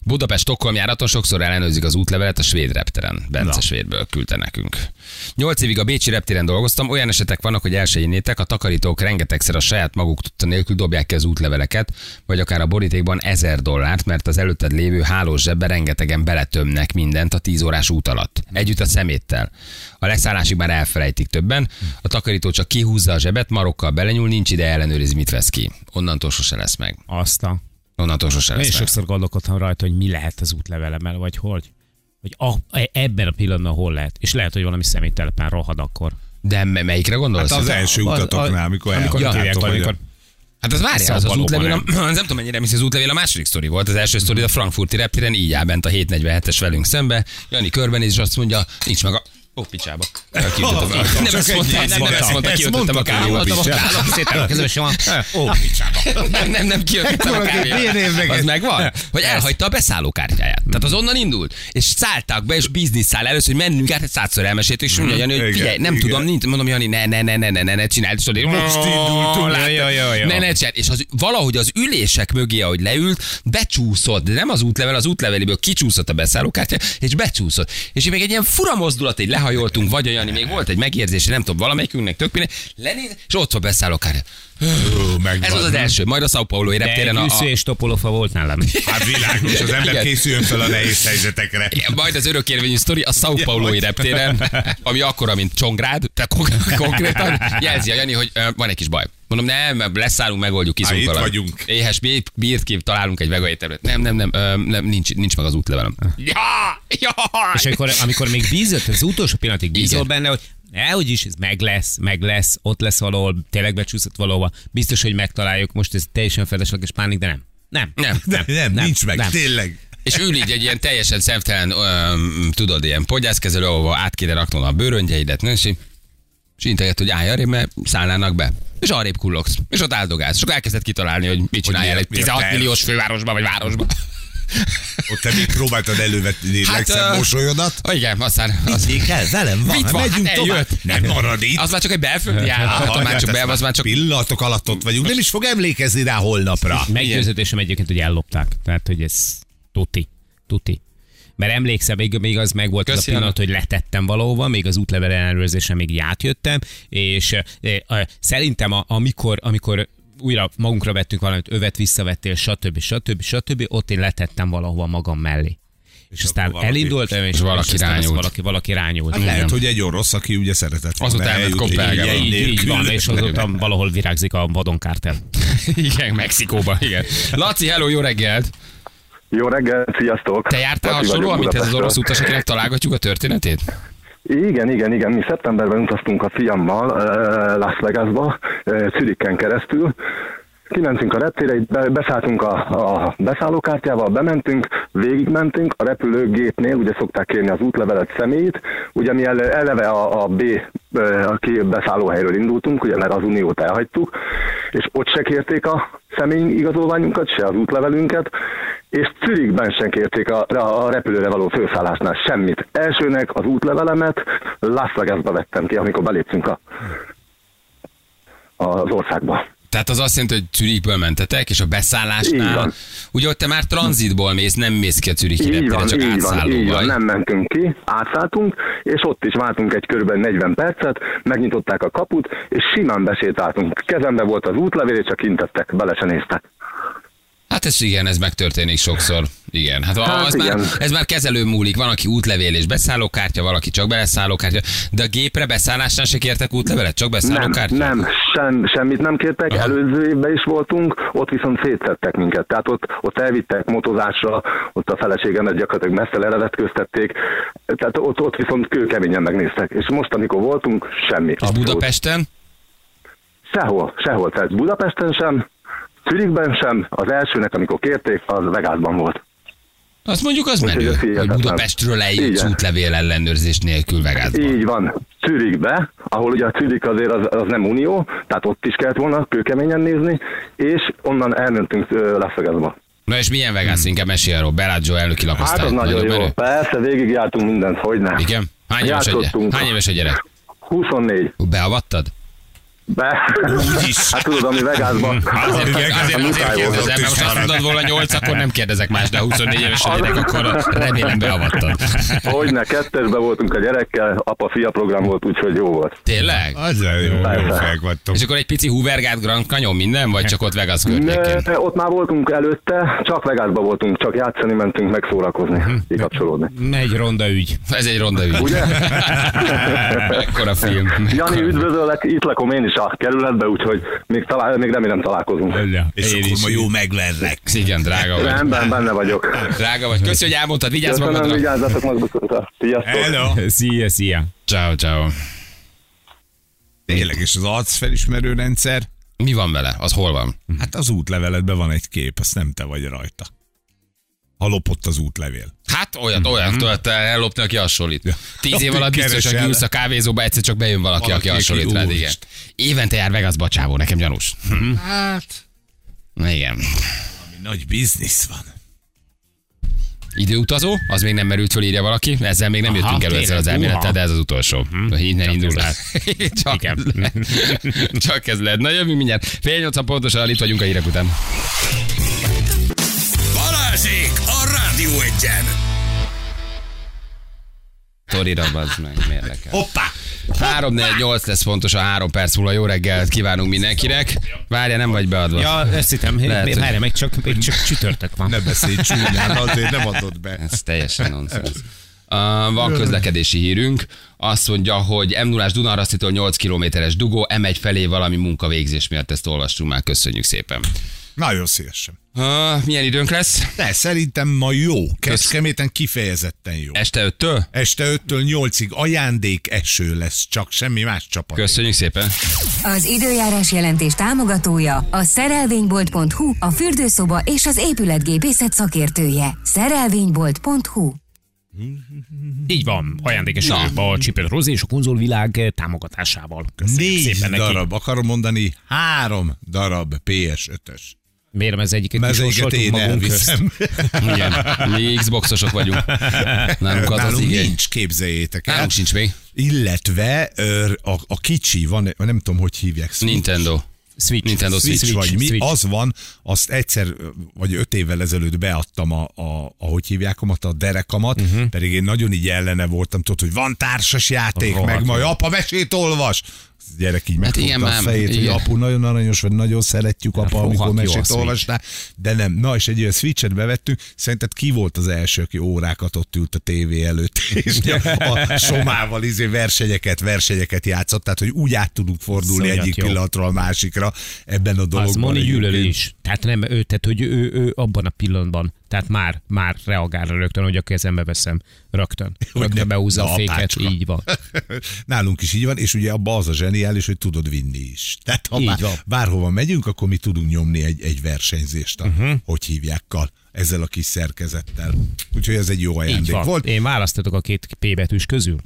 Budapest-Stockholm járaton sokszor ellenőrzik az útlevelet a svéd repteren. Bence Na. svédből küldte nekünk. Nyolc évig a Bécsi reptéren dolgoztam, olyan esetek vannak, hogy el se hinnétek, a takarítók rengetegszer a saját maguk tudta nélkül dobják ki az útleveleket, vagy akár a borítékban ezer dollárt, mert az előtted lévő hálós zsebbe rengetegen beletömnek mindent a 10 órás út alatt. Együtt a szeméttel. A leszállásig már elfelejtik többen, a takarító csak kihúzza a zsebet, marokkal belenyúl, nincs ide ellenőrizni, mit vesz ki. Onnantól sose lesz meg. Azt a... Onnantól sose Én lesz meg. sokszor gondolkodtam rajta, hogy mi lehet az útlevelemmel, vagy hogy. Hogy a, ebben a pillanatban hol lehet. És lehet, hogy valami személytelepen rohad akkor. De me- melyikre gondolsz? Hát az első az- utatoknál, amikor amikor kérják, hogy- amikor Hát az várja, az az Szabadon útlevél, a, nem tudom mennyire, hisz az útlevél a második sztori volt. Az első sztori a frankfurti reptéren, így áll bent a 747-es velünk szembe. Jani körbenéz, és azt mondja, nincs meg a... Ó, picsába. Kiütöttem Nem ezt mondta, nem, ezt mondta, kiütöttem a jó kávémat. picsába. Szépen a kezembe sem van. Ó, Nem, nem, nem kijöttem a érdekes. Az megvan? Hogy elhagyta a beszállókártyáját. Tehát az onnan indult. És szálltak be, és bizniszál először, hogy mennünk át, egy százszor elmeséltük, és mondja Jani, hogy figyelj, nem tudom, nincs, mondom, Jani, ne, ne, ne, ne, ne, ne, ne csináld, és tudod, most indultunk, ne, ne, csináld. És az, valahogy az ülések mögé, ahogy leült, becsúszott, de nem az útlevel, az útleveléből kicsúszott a beszállókártya, és becsúszott. És még egy ilyen fura mozdulat, egy lehajoltunk, vagy Jani, még volt egy megérzés, nem tudom, valamelyikünknek tök minden, lenéz, és ott van. Ó, megvan. Ez az az első, majd a São Paulo-i De reptéren a, Gyűsző a, és topolofa volt nálam. Hát világos, az ember készüljön fel a nehéz helyzetekre. Majd az örökérvényű sztori a São Paulo-i reptéren, ami akkora, mint Csongrád, tehát kon- konkrétan jelzi a Jani, hogy van egy kis baj. Mondom, nem, mert leszállunk, megoldjuk, kiszunk Á, itt vagyunk. Éhes bírt, bírt ki, találunk egy vegaételmet. Nem, nem, nem, ö, nem nincs, nincs meg az útlevelem. Ja, ja. És amikor, amikor még bízott, az utolsó pillanatig bízol Igen. benne, hogy Nehogy is, ez meg lesz, meg lesz, ott lesz valahol, tényleg becsúszott valahova. Biztos, hogy megtaláljuk. Most ez teljesen felesleges pánik, de nem. Nem. Nem. Nem, nem, nem, nincs meg, nem. tényleg. És ül így egy ilyen teljesen szemtelen, öm, tudod, ilyen podgyászkezelő, ahova át kéne raknod a bőröngyeidet, nem? És így- és integet, hogy állj arrébb, mert szállnának be. És arrébb kullogsz. És ott áldogálsz. És akkor elkezded kitalálni, hogy mit csináljál egy mi a 16 terv? milliós fővárosba vagy városba. Ott te még próbáltad elővetni Hát, legszebb ö, mosolyodat. Igen, aztán... Az, Vigyék el, velem van, Mit van? megyünk Hát tovább. eljött. Nem marad itt. az már csak egy belföldi jár. Aha, már hát csak be, az már csak... Pillanatok alatt ott vagyunk, nem is fog emlékezni rá holnapra. Meggyőződésem egyébként, hogy ellopták. Tehát, hogy ez tuti. Tuti. Mert emlékszem, még, még az meg volt az a pillanat, hogy letettem valahova, még az útlevel ellenőrzésen még átjöttem, és e, e, szerintem a, amikor, amikor újra magunkra vettünk valamit, övet visszavettél, stb. stb. stb. ott én letettem valahova magam mellé. És, aztán akkor valaki- elindultam, és, és valaki és aztán az rányúlt. Valaki, valaki rányúlt. Hát lehet, hogy egy orosz, aki ugye szeretett Azóta volna elment eljutni Kopenhágába. így, így van, és azóta valahol virágzik a vadonkártel. Igen, Mexikóban, igen. Laci, hello, jó reggelt! Jó reggelt, sziasztok! Te jártál hasonlóan, mint ez az orosz utas, akinek találgatjuk a történetét? Igen, igen, igen. Mi szeptemberben utaztunk a fiammal uh, Las Vegasba, uh, Zürichen keresztül. Kimentünk a reptére, beszálltunk a, a beszállókártyával, bementünk, végigmentünk, a repülőgépnél ugye szokták kérni az útlevelet személyt, ugye mi ele, eleve a, a B ö, a ki beszállóhelyről indultunk, ugye mert az uniót elhagytuk, és ott se kérték a személy igazolványunkat, se az útlevelünket, és Zürichben sem kérték a, a repülőre való főszállásnál semmit. Elsőnek az útlevelemet Las Vegasba vettem ki, amikor beléptünk a, az országba. Tehát az azt jelenti, hogy Zürichből mentetek, és a beszállásnál, van. ugye ott te már tranzitból mész, nem mész ki a Zürichi reptére, van, csak így van, átszálló így van, nem mentünk ki, átszálltunk, és ott is vártunk egy kb. 40 percet, megnyitották a kaput, és simán besétáltunk. Kezembe volt az útlevél, és csak kintettek, bele se néztek. Hát ez igen, ez megtörténik sokszor. Igen, hát, Hát az Már, igen. ez már kezelő múlik. Van, aki útlevél és beszállókártya, valaki csak beleszállókártya. De a gépre beszállásnál se kértek útlevelet, csak Nem, beszállókártya? nem, sem, semmit nem kértek, Aha. előző évben is voltunk, ott viszont szétszettek minket. Tehát ott, ott elvittek motozásra, ott a feleségemet gyakorlatilag messze levetköztették, tehát ott, ott viszont kőkeményen megnéztek. És most, amikor voltunk, semmi. És Budapesten? Sehol, sehol. Tehát Budapesten sem, Zürichben sem, az elsőnek, amikor kérték, az Vegasban volt. Azt mondjuk az menő, hogy. Budapestről eljutsz útlevél ellenőrzés nélkül Vegasba. Így van. Zürichbe, ahol ugye a Zürich azért az, az nem unió, tehát ott is kellett volna kőkeményen nézni, és onnan elmentünk Las Vegasba. Na és milyen Vegas? Inkább mesélj arról. Bellagio elnöki Hát lakosztály. az nagyon jó. menő? Persze, végigjártunk mindent, hogy ne. Igen? Hány éves, egy, Játszottunk. hány éves a gyerek? 24. Beavattad? Be. Hát tudod, ami Vegasban. Azért, azért, azért, kérdezem, mert most azt mondod volna 8, akkor nem kérdezek más, de 24 éves a gyerek, akkor remélem beavattad. Hogyne, kettesbe voltunk a gyerekkel, apa-fia program volt, úgyhogy jó volt. Tényleg? Az jó, jó Persze. fejek. És akkor egy pici Hoovergát Grand Canyon minden, vagy csak ott Vegas környékén? Ne, ott már voltunk előtte, csak Vegasba voltunk, csak játszani mentünk, megszórakozni, Mhm. kikapcsolódni. Egy ronda ügy. Ez egy ronda ügy. Ugye? Ekkora film. Jani, üdvözöllek, itt lakom én is a kerületbe, úgyhogy még, talál, még remélem találkozunk. És Én akkor ma jó megverlek. Igen, drága vagy. Rendben, benne vagyok. Drága vagy. Köszi, hogy elmondtad, vigyázz Köszönöm, magadra. vigyázzatok magatokat. Sziasztok! Hello. Szia, szia. Ciao, ciao. Tényleg, és az arcfelismerő rendszer, Mi van vele? Az hol van? hát az útleveledben van egy kép, azt nem te vagy rajta. Ha lopott az útlevél. Hát olyat, olyat tudod ellopni, aki hasonlít. Tíz év alatt biztos, hogy Keresel. ülsz a kávézóba, egyszer csak bejön valaki, Valaki, aki hasonlít rád, igen. Évente jár Vegasba csávó, nekem gyanús. Hát, Na igen. ami nagy biznisz van. Időutazó, az még nem merült föl, írja valaki. Ezzel még nem Aha, jöttünk elő ezzel az elmélettel, de ez az utolsó. Innen Csak indul. ez Csak Igen. ez lehet. Csak ez lehet. Na jövünk mindjárt. Fél nyolcan pontosan, itt vagyunk a hírek után. Rádió Egyen! Torira bazd meg, mérlekel. Hoppá! 3 4 8 lesz pontos a 3 perc múlva. Jó reggelt kívánunk mindenkinek. Várja, nem vagy beadva. Ja, ezt hittem, Lehet, hogy- várj, meg csak, még csak csütörtök van. Ne beszélj csúnyán, azért nem adod be. Ez teljesen nonsens. Uh, van közlekedési hírünk. Azt mondja, hogy m 0 Dunarasztitól 8 kilométeres dugó, M1 felé valami munkavégzés miatt ezt olvastunk már. Köszönjük szépen. Nagyon szívesen. Uh, milyen időnk lesz? De szerintem ma jó. Kecskeméten kifejezetten jó. Este 5-től? Este 5-től 8-ig ajándék eső lesz, csak semmi más csapat. Köszönjük szépen. Az időjárás jelentés támogatója a szerelvénybolt.hu, a fürdőszoba és az épületgépészet szakértője. Szerelvénybolt.hu Így van, ajándékes a Csipet Rozi és a konzolvilág támogatásával. Köszönjük Négy szépen neki. darab, akarom mondani, három darab PS5-ös. Miért ez egyiket Mert az egyiket kisorsoltuk én magunk közt? elviszem. Igen, mi Xboxosok vagyunk. Nálunk az az Nálunk igény. nincs, képzeljétek el. Nálunk sincs még. Illetve a, a kicsi, van, nem tudom, hogy hívják. Switch. Nintendo. Switch. Nintendo Switch, Switch. vagy mi, Switch. az van, azt egyszer, vagy öt évvel ezelőtt beadtam a, a ahogy hívjákomat, a derekamat, uh-huh. pedig én nagyon így ellene voltam, tudod, hogy van társas játék, Rohadt meg majd apa mesét olvas. Gyerek így Hát megfogta igen, a fejét, hogy igen. apu nagyon aranyos, vagy nagyon szeretjük apa, rohadt amikor mesét olvastál, de nem. Na, és egy olyan switchet bevettünk, szerinted ki volt az első, aki órákat ott ült a tévé előtt, és a somával izé versenyeket, versenyeket játszott, tehát hogy úgy át tudunk fordulni Iszonyat egyik jó. pillanatról a másikra ebben a dologban. Az Moni gyűlölő is. Tehát nem ő, tehát hogy ő, ő abban a pillanatban, tehát már, már reagál rögtön, hogy a kezembe veszem rögtön. Rögtön behúzza a féket, apácska. így van. Nálunk is így van, és ugye abban az a zseniális, hogy tudod vinni is. Tehát ha Így már van. bárhova megyünk, akkor mi tudunk nyomni egy, egy versenyzést, a, uh-huh. hogy hívjákkal, ezzel a kis szerkezettel. Úgyhogy ez egy jó ajándék volt. Én választatok a két P betűs közül.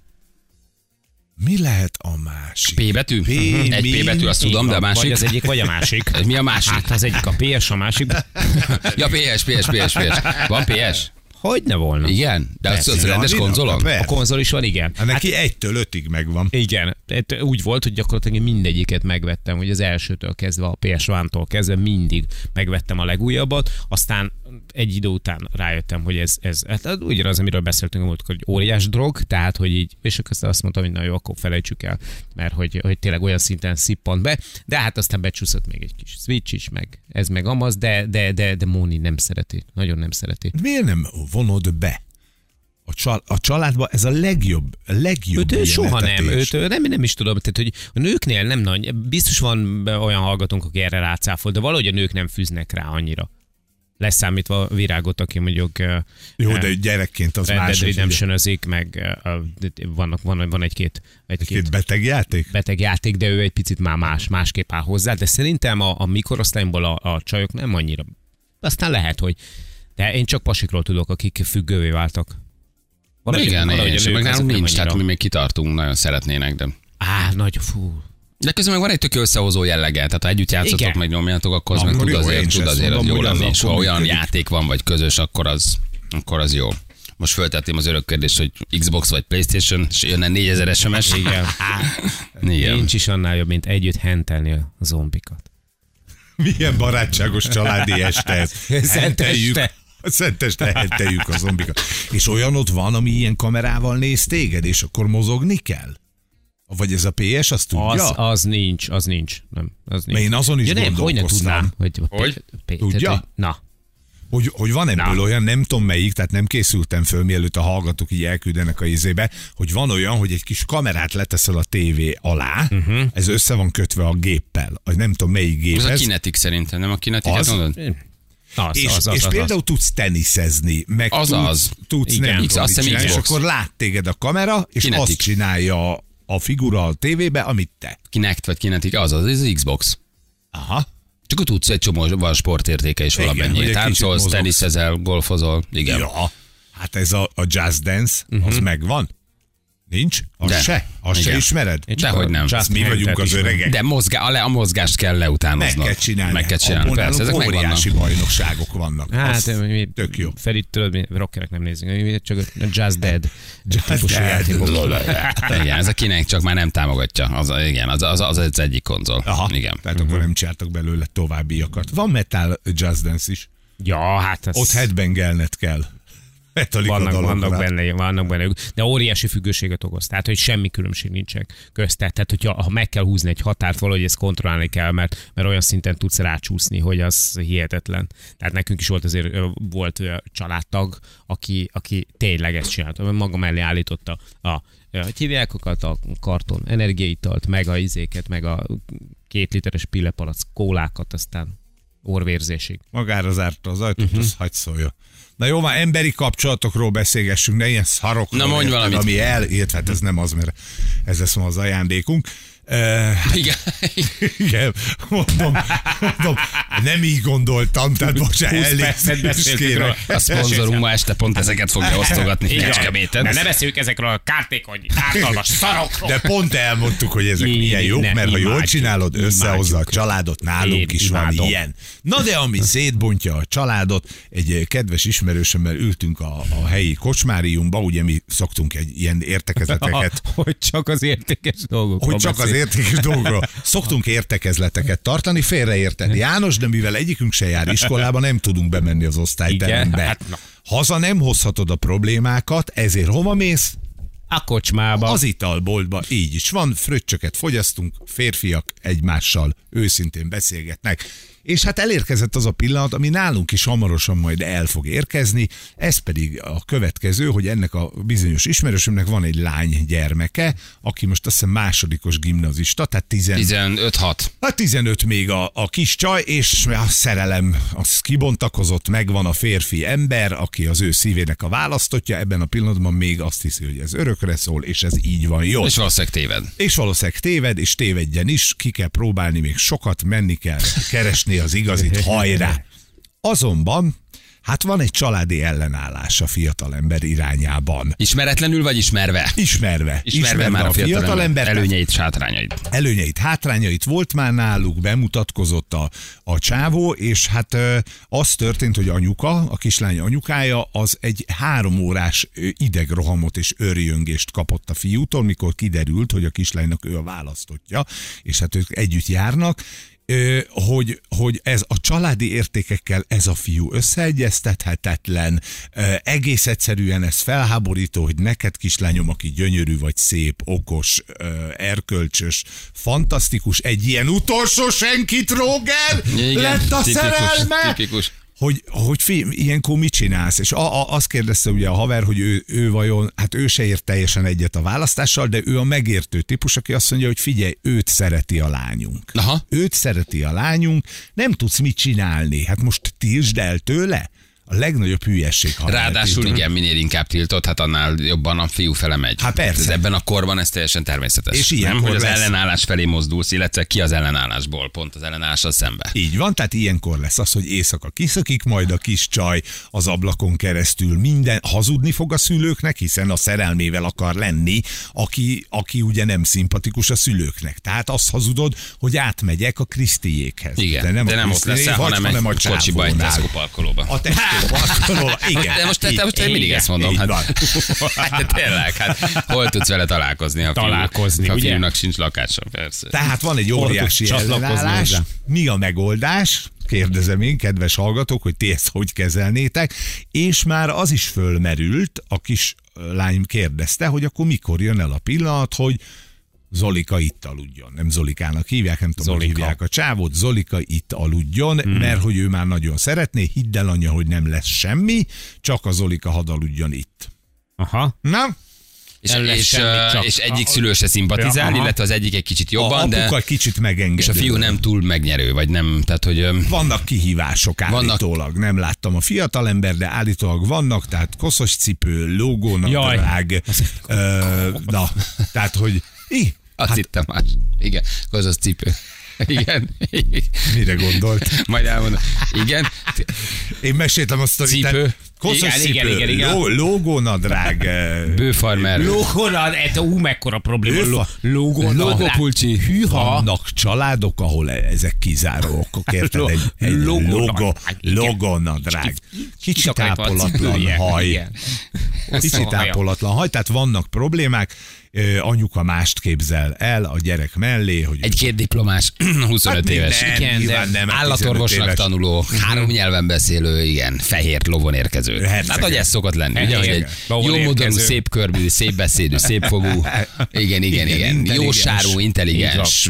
Mi lehet a másik? P betű? P, Egy mi? P betű, azt tudom, de a másik? Vagy az egyik, vagy a másik. Mi a másik? Hát az egyik a PS, a másik. Ja, PS, PS, PS, PS. Van PS? Hogy ne volna? Igen? De az, az Persze. rendes konzolon? Persze. A konzol is van, igen. Hát neki egytől ötig megvan. Igen, Tehát úgy volt, hogy gyakorlatilag mindegyiket megvettem, hogy az elsőtől kezdve, a PS1-tól kezdve mindig megvettem a legújabbat, aztán egy idő után rájöttem, hogy ez, ez hát ugyanaz, amiről beszéltünk a múltkor, hogy óriás drog, tehát, hogy így, és akkor azt mondtam, hogy na jó, akkor felejtsük el, mert hogy, hogy tényleg olyan szinten szippant be, de hát aztán becsúszott még egy kis Switch is, meg ez meg amaz, de, de, de, de Móni nem szereti, nagyon nem szereti. Miért nem vonod be? A, csal- a családban ez a legjobb, a legjobb Őt soha nem, őt nem, nem is tudom, tehát hogy a nőknél nem nagy, biztos van olyan hallgatónk, aki erre rácáfol, de valahogy a nők nem fűznek rá annyira. Leszámítva a virágot, aki mondjuk Jó, de gyerekként az más. redemption meg eh, a- vannak, van, van egy-két, egy-két Két beteg játék? beteg játék, de ő egy picit már más, másképp áll hozzá, de szerintem a, a mikorosztályból a, a csajok nem annyira. Aztán lehet, hogy de én csak pasikról tudok, akik függővé váltak. Igen, valahogy én a sem, nők meg nálunk nem nincs, tehát mi még kitartunk, nagyon szeretnének, de Á, nagy, fú. De közben meg van egy tök jó összehozó jellege. Tehát ha együtt játszotok, Igen. meg nyomjátok, akkor az meg tud jó, azért, tud azért jó hogy az lenni. És ha olyan játék van, vagy közös, akkor az, akkor az jó. Most föltettem az örök kérdést, hogy Xbox vagy Playstation, és jönne 4000 SMS. Igen. Igen. Nincs is annál jobb, mint együtt hentelni a zombikat. Milyen barátságos családi este ez. Henteljük. este. Szenteste henteljük a zombikat. És olyan ott van, ami ilyen kamerával néz téged, és akkor mozogni kell? Vagy ez a PS, azt tudja? Az, az nincs, az nincs. Nem, az nincs. Mert én azon is ja, nem, hogy ne tudnám, hogy, Hogy? P- Tudja? tehát, hogy- Na, Hogy, hogy van ebből Na. olyan, nem tudom melyik, tehát nem készültem föl, mielőtt a hallgatók így elküldenek a izébe, hogy van olyan, hogy egy kis kamerát leteszel a tévé alá, uh-huh. ez össze van kötve a géppel, vagy nem tudom melyik gép Az a ez. kinetik szerintem, nem a kinetiket Az? mondod? Az, És, az, az, és az, például az. tudsz teniszezni, meg Az tudsz, az. tudsz Igen. nem tudom, azt csinálni, és akkor lát téged a kamera, és Kinetic. azt csinálja a figura a tévébe, amit te. Kinect vagy kinetik, az az, ez az Xbox. Aha. Csak tudsz egy csomó van sportértéke is valamennyi. Táncolsz, teniszezel, golfozol. Igen. Ja. Hát ez a, a Jazz Dance, uh-huh. az megvan? Nincs? Az De. se? Azt se Igen. ismered? Én csak Dehogy a nem. Just mi vagyunk az öregek. De mozgá, a, le, a mozgást kell leutánoznod. Meg kell csinálni. Meg kell csinálni, Abból persze, ezek nálunk megvannak. óriási bajnokságok vannak. Hát, Az mi, tök jó. Feri, tudod, mi rockerek nem nézünk, mi csak a Just Dead Just Dead. Igen, ez a kinek csak már nem támogatja. Az, igen, az, az, az, az egyik konzol. Aha, Igen. tehát akkor nem csináltak belőle továbbiakat. Van metal jazz dance is. Ja, hát az... Ott headbangelnet kell. Metallica vannak, dalokra. vannak benne, vannak benne, de óriási függőséget okoz. Tehát, hogy semmi különbség nincsen köztet. Tehát, hogyha ha meg kell húzni egy határt, valahogy ezt kontrollálni kell, mert, mert olyan szinten tudsz rácsúszni, hogy az hihetetlen. Tehát nekünk is volt azért volt ö, családtag, aki, aki tényleg ezt csinálta. Maga mellé állította a hogy hívják a karton energiaitalt, meg a izéket, meg a két literes pillepalac kólákat, aztán orvérzésig. Magára zárta az ajtót, uh-huh. az hagyd szólja. Na jó, már emberi kapcsolatokról beszélgessünk, ne ilyen szarokról. Na, mondj valamit. Ami el, illetve hát ez nem az, mert ez lesz ma az ajándékunk. Uh, Igen. igen, mondom, mondom, nem így gondoltam, tehát bocsánat, 20 percet elnézést kérek. A szponzorunk ma este pont ezeket fogja osztogatni. Kecskeméten. Ne beszéljük ezekről a kártékony, ártalmas szarokról. De pont elmondtuk, hogy ezek Így, milyen jók, ne, mert ha jól imádjuk, csinálod, összehozza a imádjuk. családot, nálunk Én is van ilyen. Na de ami szétbontja a családot, egy kedves ismerősömmel ültünk a, a helyi kocsmáriumba, ugye mi szoktunk egy ilyen értekezleteket hogy csak az értékes dolgok. hogy csak az értékes dolgokról. Szoktunk értekezleteket tartani, félreérteni. János, de mivel egyikünk se jár iskolába, nem tudunk bemenni az osztályterembe. Hát na. Haza nem hozhatod a problémákat, ezért hova mész? A kocsmába. Az italboltba így is van, fröccsöket fogyasztunk, férfiak egymással őszintén beszélgetnek. És hát elérkezett az a pillanat, ami nálunk is hamarosan majd el fog érkezni, ez pedig a következő, hogy ennek a bizonyos ismerősömnek van egy lány gyermeke, aki most azt hiszem másodikos gimnazista, tehát 10, 15-6. Hát 15 még a, a kis csaj, és a szerelem az kibontakozott, megvan a férfi ember, aki az ő szívének a választotja, ebben a pillanatban még azt hiszi, hogy ez örökre szól, és ez így van jó. És valószínűleg téved. És valószínűleg téved, és tévedjen is, ki kell próbálni még sokat, menni kell, keresni az igazit, hajrá. Azonban, hát van egy családi ellenállás a fiatalember irányában. Ismeretlenül vagy ismerve? Ismerve. Ismerve már a fiatalember fiatalember, előnyeit, sátrányait. előnyeit, hátrányait volt már náluk, bemutatkozott a, a csávó, és hát az történt, hogy anyuka, a kislány anyukája, az egy három órás idegrohamot és örjöngést kapott a fiútól, mikor kiderült, hogy a kislánynak ő a választotja, és hát ők együtt járnak, hogy, hogy ez a családi értékekkel ez a fiú összeegyeztethetetlen, egész egyszerűen ez felháborító, hogy neked kislányom, aki gyönyörű vagy szép, okos, erkölcsös, fantasztikus, egy ilyen utolsó senkit, Roger, lett a szerelme, tipikus. Hogy, hogy fi, ilyenkor mit csinálsz? És a, a, azt kérdezte ugye a haver, hogy ő, ő vajon, hát ő se ért teljesen egyet a választással, de ő a megértő típus, aki azt mondja, hogy figyelj, őt szereti a lányunk. Aha. Őt szereti a lányunk, nem tudsz mit csinálni. Hát most tiltsd el tőle? A legnagyobb hülyesség, ha Ráadásul eltiltod. igen, minél inkább tiltott, hát annál jobban a fiú fele megy. Hát persze. Ez ebben a korban ez teljesen természetes. És nem, ilyenkor hogy az lesz. ellenállás felé mozdulsz, illetve ki az ellenállásból, pont az ellenállással szembe. Így van, tehát ilyenkor lesz az, hogy éjszaka kiszakik majd a kis csaj az ablakon keresztül minden, hazudni fog a szülőknek, hiszen a szerelmével akar lenni, aki, aki ugye nem szimpatikus a szülőknek. Tehát azt hazudod, hogy átmegyek a Krisztiékhez. Igen, de nem, de nem ott leszel, vagy, hanem egy a kocsiba, egy parkolóba. A Tesco igen. De most, te, te most én Így- mindig ezt mondom. Hát, de tényleg, hát hol tudsz vele találkozni? Ha Találkozni, ha ugye? sincs lakása, persze. Tehát van egy óriási ellenállás. Mi a megoldás? Kérdezem én, kedves hallgatók, hogy ti ezt hogy kezelnétek. És már az is fölmerült, a kis lány kérdezte, hogy akkor mikor jön el a pillanat, hogy Zolika itt aludjon. Nem Zolikának hívják, nem tudom, hogy Zolika. hívják a csávót. Zolika itt aludjon, hmm. mert hogy ő már nagyon szeretné. Hidd el, anya, hogy nem lesz semmi, csak a Zolika hadd aludjon itt. Aha. Na? És, Nem lesz és, semmi, csak- és egyik szülő se szimpatizál, Ja, illetve az egyik egy kicsit A jobban, de apuka kicsit megengedő. és a fiú nem túl megnyerő, vagy nem, tehát hogy Vannak kihívások Vannak- állítólag. Nem láttam a fiatalember, de állítólag vannak, tehát koszos cipő, lógónadrág. Ö, na, tehát, hogy i, azt hát, hittem más. Igen, kozos cipő. Igen. mire gondolt? Majd elmondom. Igen. Én meséltem azt a Cipő. Koszos Igen, cipő, igen, igen, igen. Ló, lógónadrág. ö, Bőfarmer. Lógónad, ez ú, mekkora probléma. Lófa. Lógónad. Logopulcsi. Hűha. Vannak családok, ahol ezek kizáró okok, érted? Egy, egy logo, logónadrág. Kicsit Kitakarítva a ápolatlan haj. Igen. Kicsit ápolatlan haj, tehát vannak problémák. Anyuka mást képzel el a gyerek mellé, hogy Egy két diplomás, 25 Hát éves. nem, Igen, de nem, hát 15 Állatorvosnak éves. tanuló, három nyelven beszélő, igen, fehér lovon érkező. Herceg. Hát, hogy ez szokott lenni, ugye, hogy egy jó érkező. szép körbű, szép beszédű, szép fogú, igen, igen, Igen, igen, jó sárú, intelligens,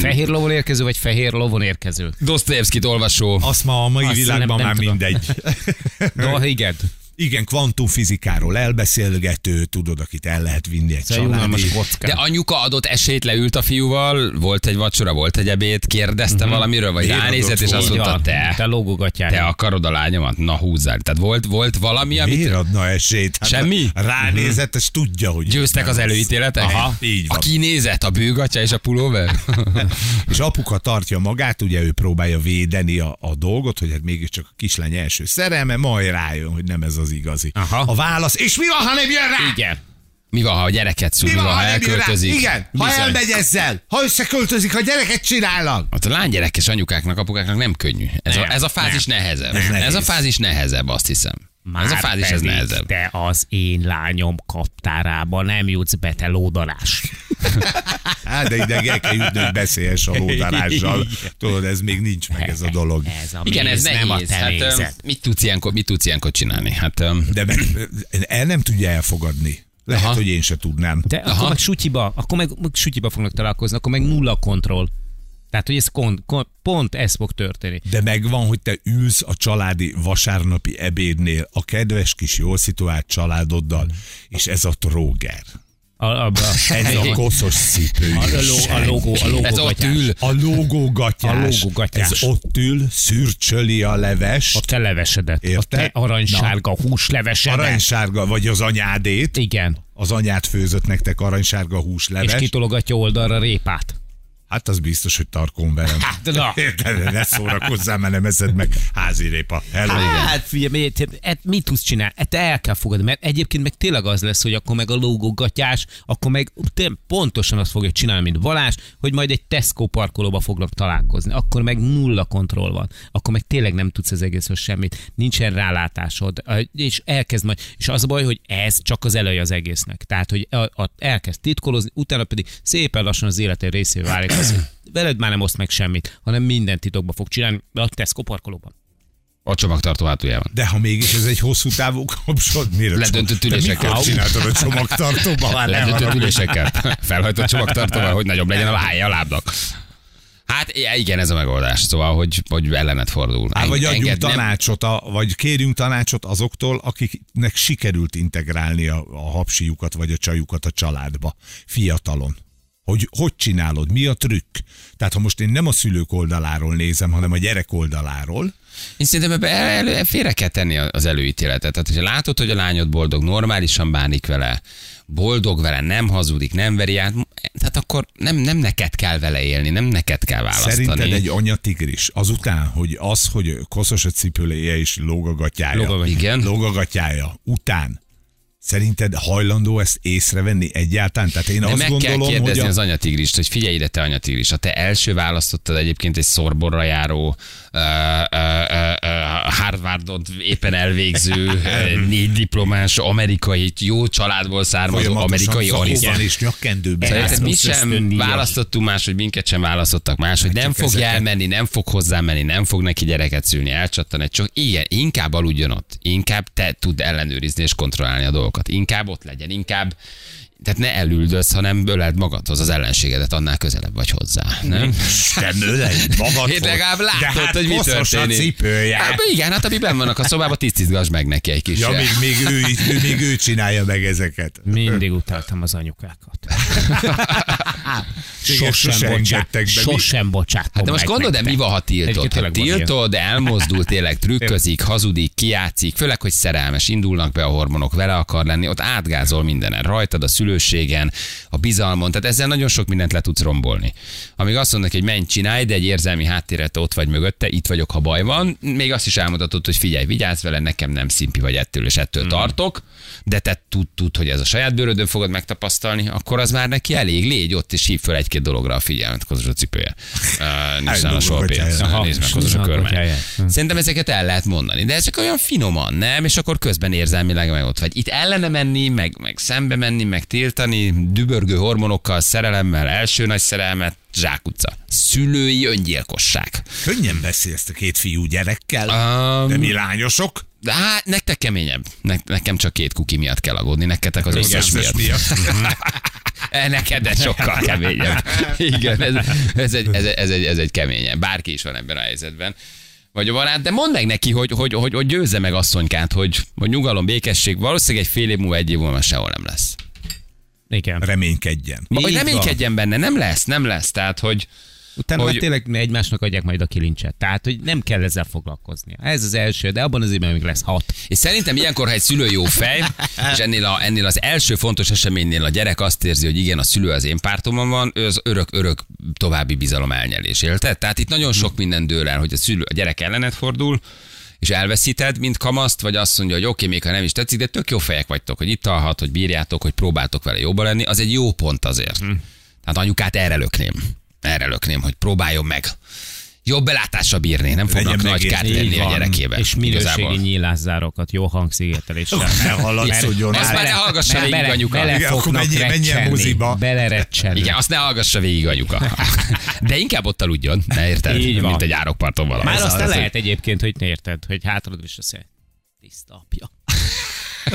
Fehér lovon érkező, vagy fehér lovon érkező? Dostoyevskit olvasó, Azt ma a mai Azt világban nem- nem már tudom. mindegy. No, igen. Igen, kvantumfizikáról elbeszélgető, tudod, akit el lehet vinni egy családi. de anyuka adott esélyt, leült a fiúval, volt egy vacsora, volt egy ebéd, kérdezte valamiről, vagy ránézett, és azt mondta, te, Te lógogatjál. te akarod a lányomat? Na húzzál. Tehát volt, volt valami, amit Miért adna esélyt? Hát Semmi? Ránézett, és tudja, hogy... győztek az előítéletek? Aha, így A van. kinézet, a bőgatya és a pulóver? És apuka tartja magát, ugye ő próbálja védeni a, a dolgot, hogy hát mégiscsak a kislány első szerelme, majd rájön, hogy nem ez az igazi. Aha. A válasz, és mi van, ha nem jön rá? Igen. Mi van, ha a gyereket szül, Mi van, ha nem rá? elköltözik? Igen, ha Bizony. elmegy ezzel, ha összeköltözik, ha gyereket csinálnak. Hát a lánygyerekes anyukáknak, apukáknak nem könnyű. Ez, Nem, a, ez a fázis nehezebb. Ez Ez, a fázis nehezebb, azt hiszem. Ez a fázis ez nehezebb. Te az én lányom kaptárába nem jutsz be, te lódarás. Hát, de ide el kell jutni, hogy beszéljes a lódarással. Tudod, ez még nincs meg ez a dolog. Ez a Igen, ez nem a te Hát, mézed. mit, tudsz ilyenkor, mit tudsz ilyenkor csinálni? Hát, öm, De meg, el nem tudja elfogadni. Lehet, Aha. hogy én se tudnám. De akkor meg sutyiba, akkor meg, meg sutyiba fognak találkozni, akkor meg nulla kontroll. Tehát, hogy ez kon, kon, pont ez fog történni. De megvan, hogy te ülsz a családi vasárnapi ebédnél a kedves kis jól szituált családoddal, és ez a tróger. A, a, a, Ez a koszos cipő. a, ló- a logó, a logó ez ott ül. A. A lógógatyás. Ez ott ül, szürcsöli a leves. a te levesedet. A Érted? te aranysárga húslevesedet. Aranysárga, vagy az anyádét. Igen. Az anyát főzött nektek aranysárga És húsleves. kitologatja oldalra répát. Hát az biztos, hogy tarkon velem. Hát, na. Érted? Ne szórakozzál, mert nem eszed meg házi répa. Hello. Hát figyelj, mit, hát mit tudsz csinálni? Hát el kell fogadni, mert egyébként meg tényleg az lesz, hogy akkor meg a lógógatás, akkor meg pontosan azt fogja csinálni, mint Balázs, hogy majd egy Tesco parkolóba fognak találkozni. Akkor meg nulla kontroll van. Akkor meg tényleg nem tudsz az egészről semmit. Nincsen rálátásod. És elkezd majd, és az a baj, hogy ez csak az eleje az egésznek. Tehát, hogy elkezd titkolozni, utána pedig szépen lassan az élete részévé válik. Az, veled már nem oszt meg semmit, hanem minden titokba fog csinálni, de a Tesco parkolóban. A csomagtartó hátuljában. De ha mégis ez egy hosszú távú kapcsolat, miért? Ledöntött ülésekkel. csináltad a csomagtartóba? Már Ledöntött ülésekkel. Felhajtott csomagtartóval, hogy nagyobb legyen a lája a lábnak. Hát igen, ez a megoldás. Szóval, hogy, hogy ellenet fordul. Á, vagy adjunk nem- tanácsot, a, vagy kérjünk tanácsot azoktól, akiknek sikerült integrálni a, a hapsiukat vagy a csajukat a családba, fiatalon. Hogy hogy csinálod, mi a trükk. Tehát ha most én nem a szülők oldaláról nézem, hanem a gyerek oldaláról, Én szerintem ebbe el, el, félre kell tenni az előítéletet. Tehát, hogyha látod, hogy a lányod boldog, normálisan bánik vele, boldog vele, nem hazudik, nem veri át, tehát akkor nem, nem neked kell vele élni, nem neked kell választani. Szerinted egy anyatigris azután, hogy az, hogy koszos a cipőléje és lóg a gatyája, Lóg a- Igen. lóg a gatyája után, szerinted hajlandó ezt észrevenni egyáltalán? Tehát én De azt meg gondolom, kell hogy kérdezni a... az anyatigrist, hogy figyelj ide, te anyatigrist, ha te első választottad egyébként egy szorborra járó, uh, uh, uh, Harvardot éppen elvégző, négy diplomás, amerikai, jó családból származó amerikai arisztát. és nyakkendőben. Szerinted mi sem választottunk más, hogy minket sem választottak más, hogy nem fog ezeket- elmenni, nem fog hozzám menni, nem fog neki gyereket szülni, elcsattan egy csak igen, inkább aludjon ott, inkább te tud ellenőrizni és kontrollálni a dolgokat, inkább ott legyen, inkább tehát ne elüldöz, hanem öleld magadhoz az ellenségedet, annál közelebb vagy hozzá. Nem? Isten ölej magadhoz. Én legalább De látod, hát hogy mi koszos a történik. cipője. Hát, igen, hát ami benn vannak a szobában, tisztizgass meg neki egy kis. Ja, még, még, ő, ő, még ő csinálja meg ezeket. Mindig utáltam az anyukákat. Sosem, sose bocsát, engedtek be. sosem bocsátom Hát de most gondolod, de mi van, ha tiltod? Ha ilyen. tiltod, elmozdul, tényleg trükközik, hazudik, kijátszik, főleg, hogy szerelmes, indulnak be a hormonok, vele akar lenni, ott átgázol mindenen, rajtad, a szülőségen, a bizalmon, tehát ezzel nagyon sok mindent le tudsz rombolni. Amíg azt mondnak, hogy menj, csinálj, de egy érzelmi háttérre te ott vagy mögötte, itt vagyok, ha baj van, még azt is elmondhatod, hogy figyelj, vigyázz vele, nekem nem szimpi vagy ettől és ettől Hmm. tartok, de te tud, tud, hogy ez a saját bőrödön fogod megtapasztalni, akkor az már neki elég, légy ott, és hív föl egy-két dologra a figyelmet, kozos a cipője. Uh, nincs nála soha pénz. Nézd meg, kozos a. Hm. Szerintem ezeket el lehet mondani, de ezek olyan finoman, nem? És akkor közben érzelmileg meg ott vagy. Itt ellene menni, meg, meg szembe menni, meg tiltani, dübörgő hormonokkal, szerelemmel, első nagy szerelmet, zsákutca. Szülői öngyilkosság. Könnyen beszélsz a két fiú gyerekkel, Um, de mi lányosok? de hát nektek keményebb. Ne, nekem csak két kuki miatt kell aggódni, nektek az összes összes miatt. E, Neked ez sokkal keményebb. Igen, ez, ez, egy, ez, egy, ez, egy, ez egy keményebb. Bárki is van ebben a helyzetben. Vagy a barát, de mondd meg neki, hogy, hogy, hogy, hogy győzze meg asszonykát, hogy, hogy nyugalom, békesség, valószínűleg egy fél év múlva, egy év múlva sehol nem lesz. Igen. Reménykedjen. Hogy Így reménykedjen benne, nem lesz, nem lesz. Tehát, hogy Utána hogy- tényleg egymásnak adják majd a kilincset. Tehát, hogy nem kell ezzel foglalkoznia. Ez az első, de abban az évben még lesz hat. És szerintem ilyenkor, ha egy szülő jó fej, és ennél, a, ennél az első fontos eseménynél a gyerek azt érzi, hogy igen, a szülő az én pártomon van, ő az örök-örök további bizalom elnyelés. Érted? Tehát itt nagyon sok minden dől el, hogy a szülő a gyerek ellenet fordul, és elveszíted, mint kamaszt, vagy azt mondja, hogy oké, még ha nem is tetszik, de tök jó fejek vagytok, hogy itt alhat, hogy bírjátok, hogy próbáltok vele jóba lenni, az egy jó pont azért. Tehát anyukát erre lökném. Erre lökném, hogy próbáljon meg jobb belátásra bírni, nem fognak Legyen nagy kárt tenni a van. gyerekében. És minőségi nyílászárokat, jó hangszigeteléssel. Ne hallatszódjon Azt már ne hallgassa végig anyuka. Belefognak recsenni. Belerecsenni. Igen, azt ne hallgassa végig anyuka. De inkább ott aludjon, ne érted? Így van. Mint egy árokparton valami. Már azt lehet egyébként, hogy érted, hogy hátradról is mondja, tiszta apja.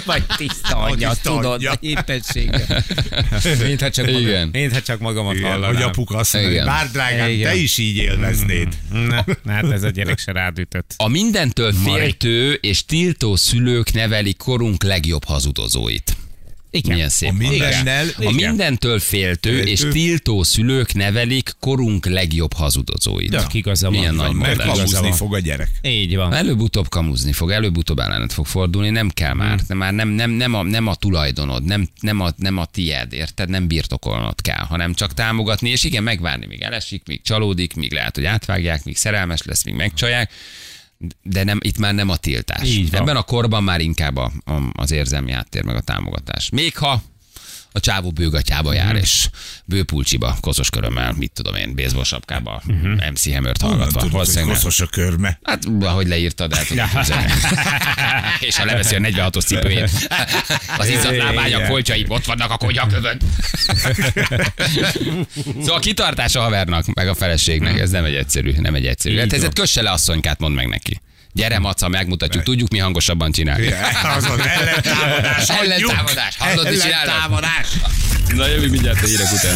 Vagy tiszta anyja, tudod, éppenséggel. Mintha csak, magam, mintha csak magamat Igen, hallanám. hogy apuka azt mondja, bár drágám, Igen. te is így élveznéd. Na, hát ez a gyerek se rád ütött. A mindentől féltő és tiltó szülők nevelik korunk legjobb hazudozóit. Igen. Milyen szép. A mindennel, A igen. mindentől féltő és Féltő. tiltó szülők nevelik korunk legjobb hazudozóit. Tök igaza van. Milyen nagy Mert kamuzni fog a gyerek. Így van. Előbb-utóbb kamuzni fog, előbb-utóbb ellenet fog fordulni, nem kell már, nem, már nem, nem, nem, a, nem a tulajdonod, nem, nem, a, nem a tied, érted? Nem birtokolnod kell, hanem csak támogatni, és igen, megvárni, míg elesik, míg csalódik, míg lehet, hogy átvágják, míg szerelmes lesz, míg megcsalják, de nem, itt már nem a tiltás. Így van. Ebben a korban már inkább a, a, az érzelmi háttér, meg a támogatás. Még ha a csávó bőgatyába jár, és bőpulcsiba, koszos körömmel, mit tudom én, baseball sapkába, MC Hammert Honnan hallgatva. tudod, Valószínűleg koszos a körme? Hát, ahogy leírtad, képzelni. És ha leveszi a 46-os cipőjét, az izzadt lábány, a kolcsait, ott vannak a konyakövön. Szóval a kitartás a havernak, meg a feleségnek, ez nem egy egyszerű, nem egy egyszerű. Hát ez kösse le asszonykát, mondd meg neki. Gyere, maca, megmutatjuk, tudjuk mi hangosabban csinálni. Az az ellentámadás. Ellentámadás, hallod, mit. Na jövő mindjárt a hírek után.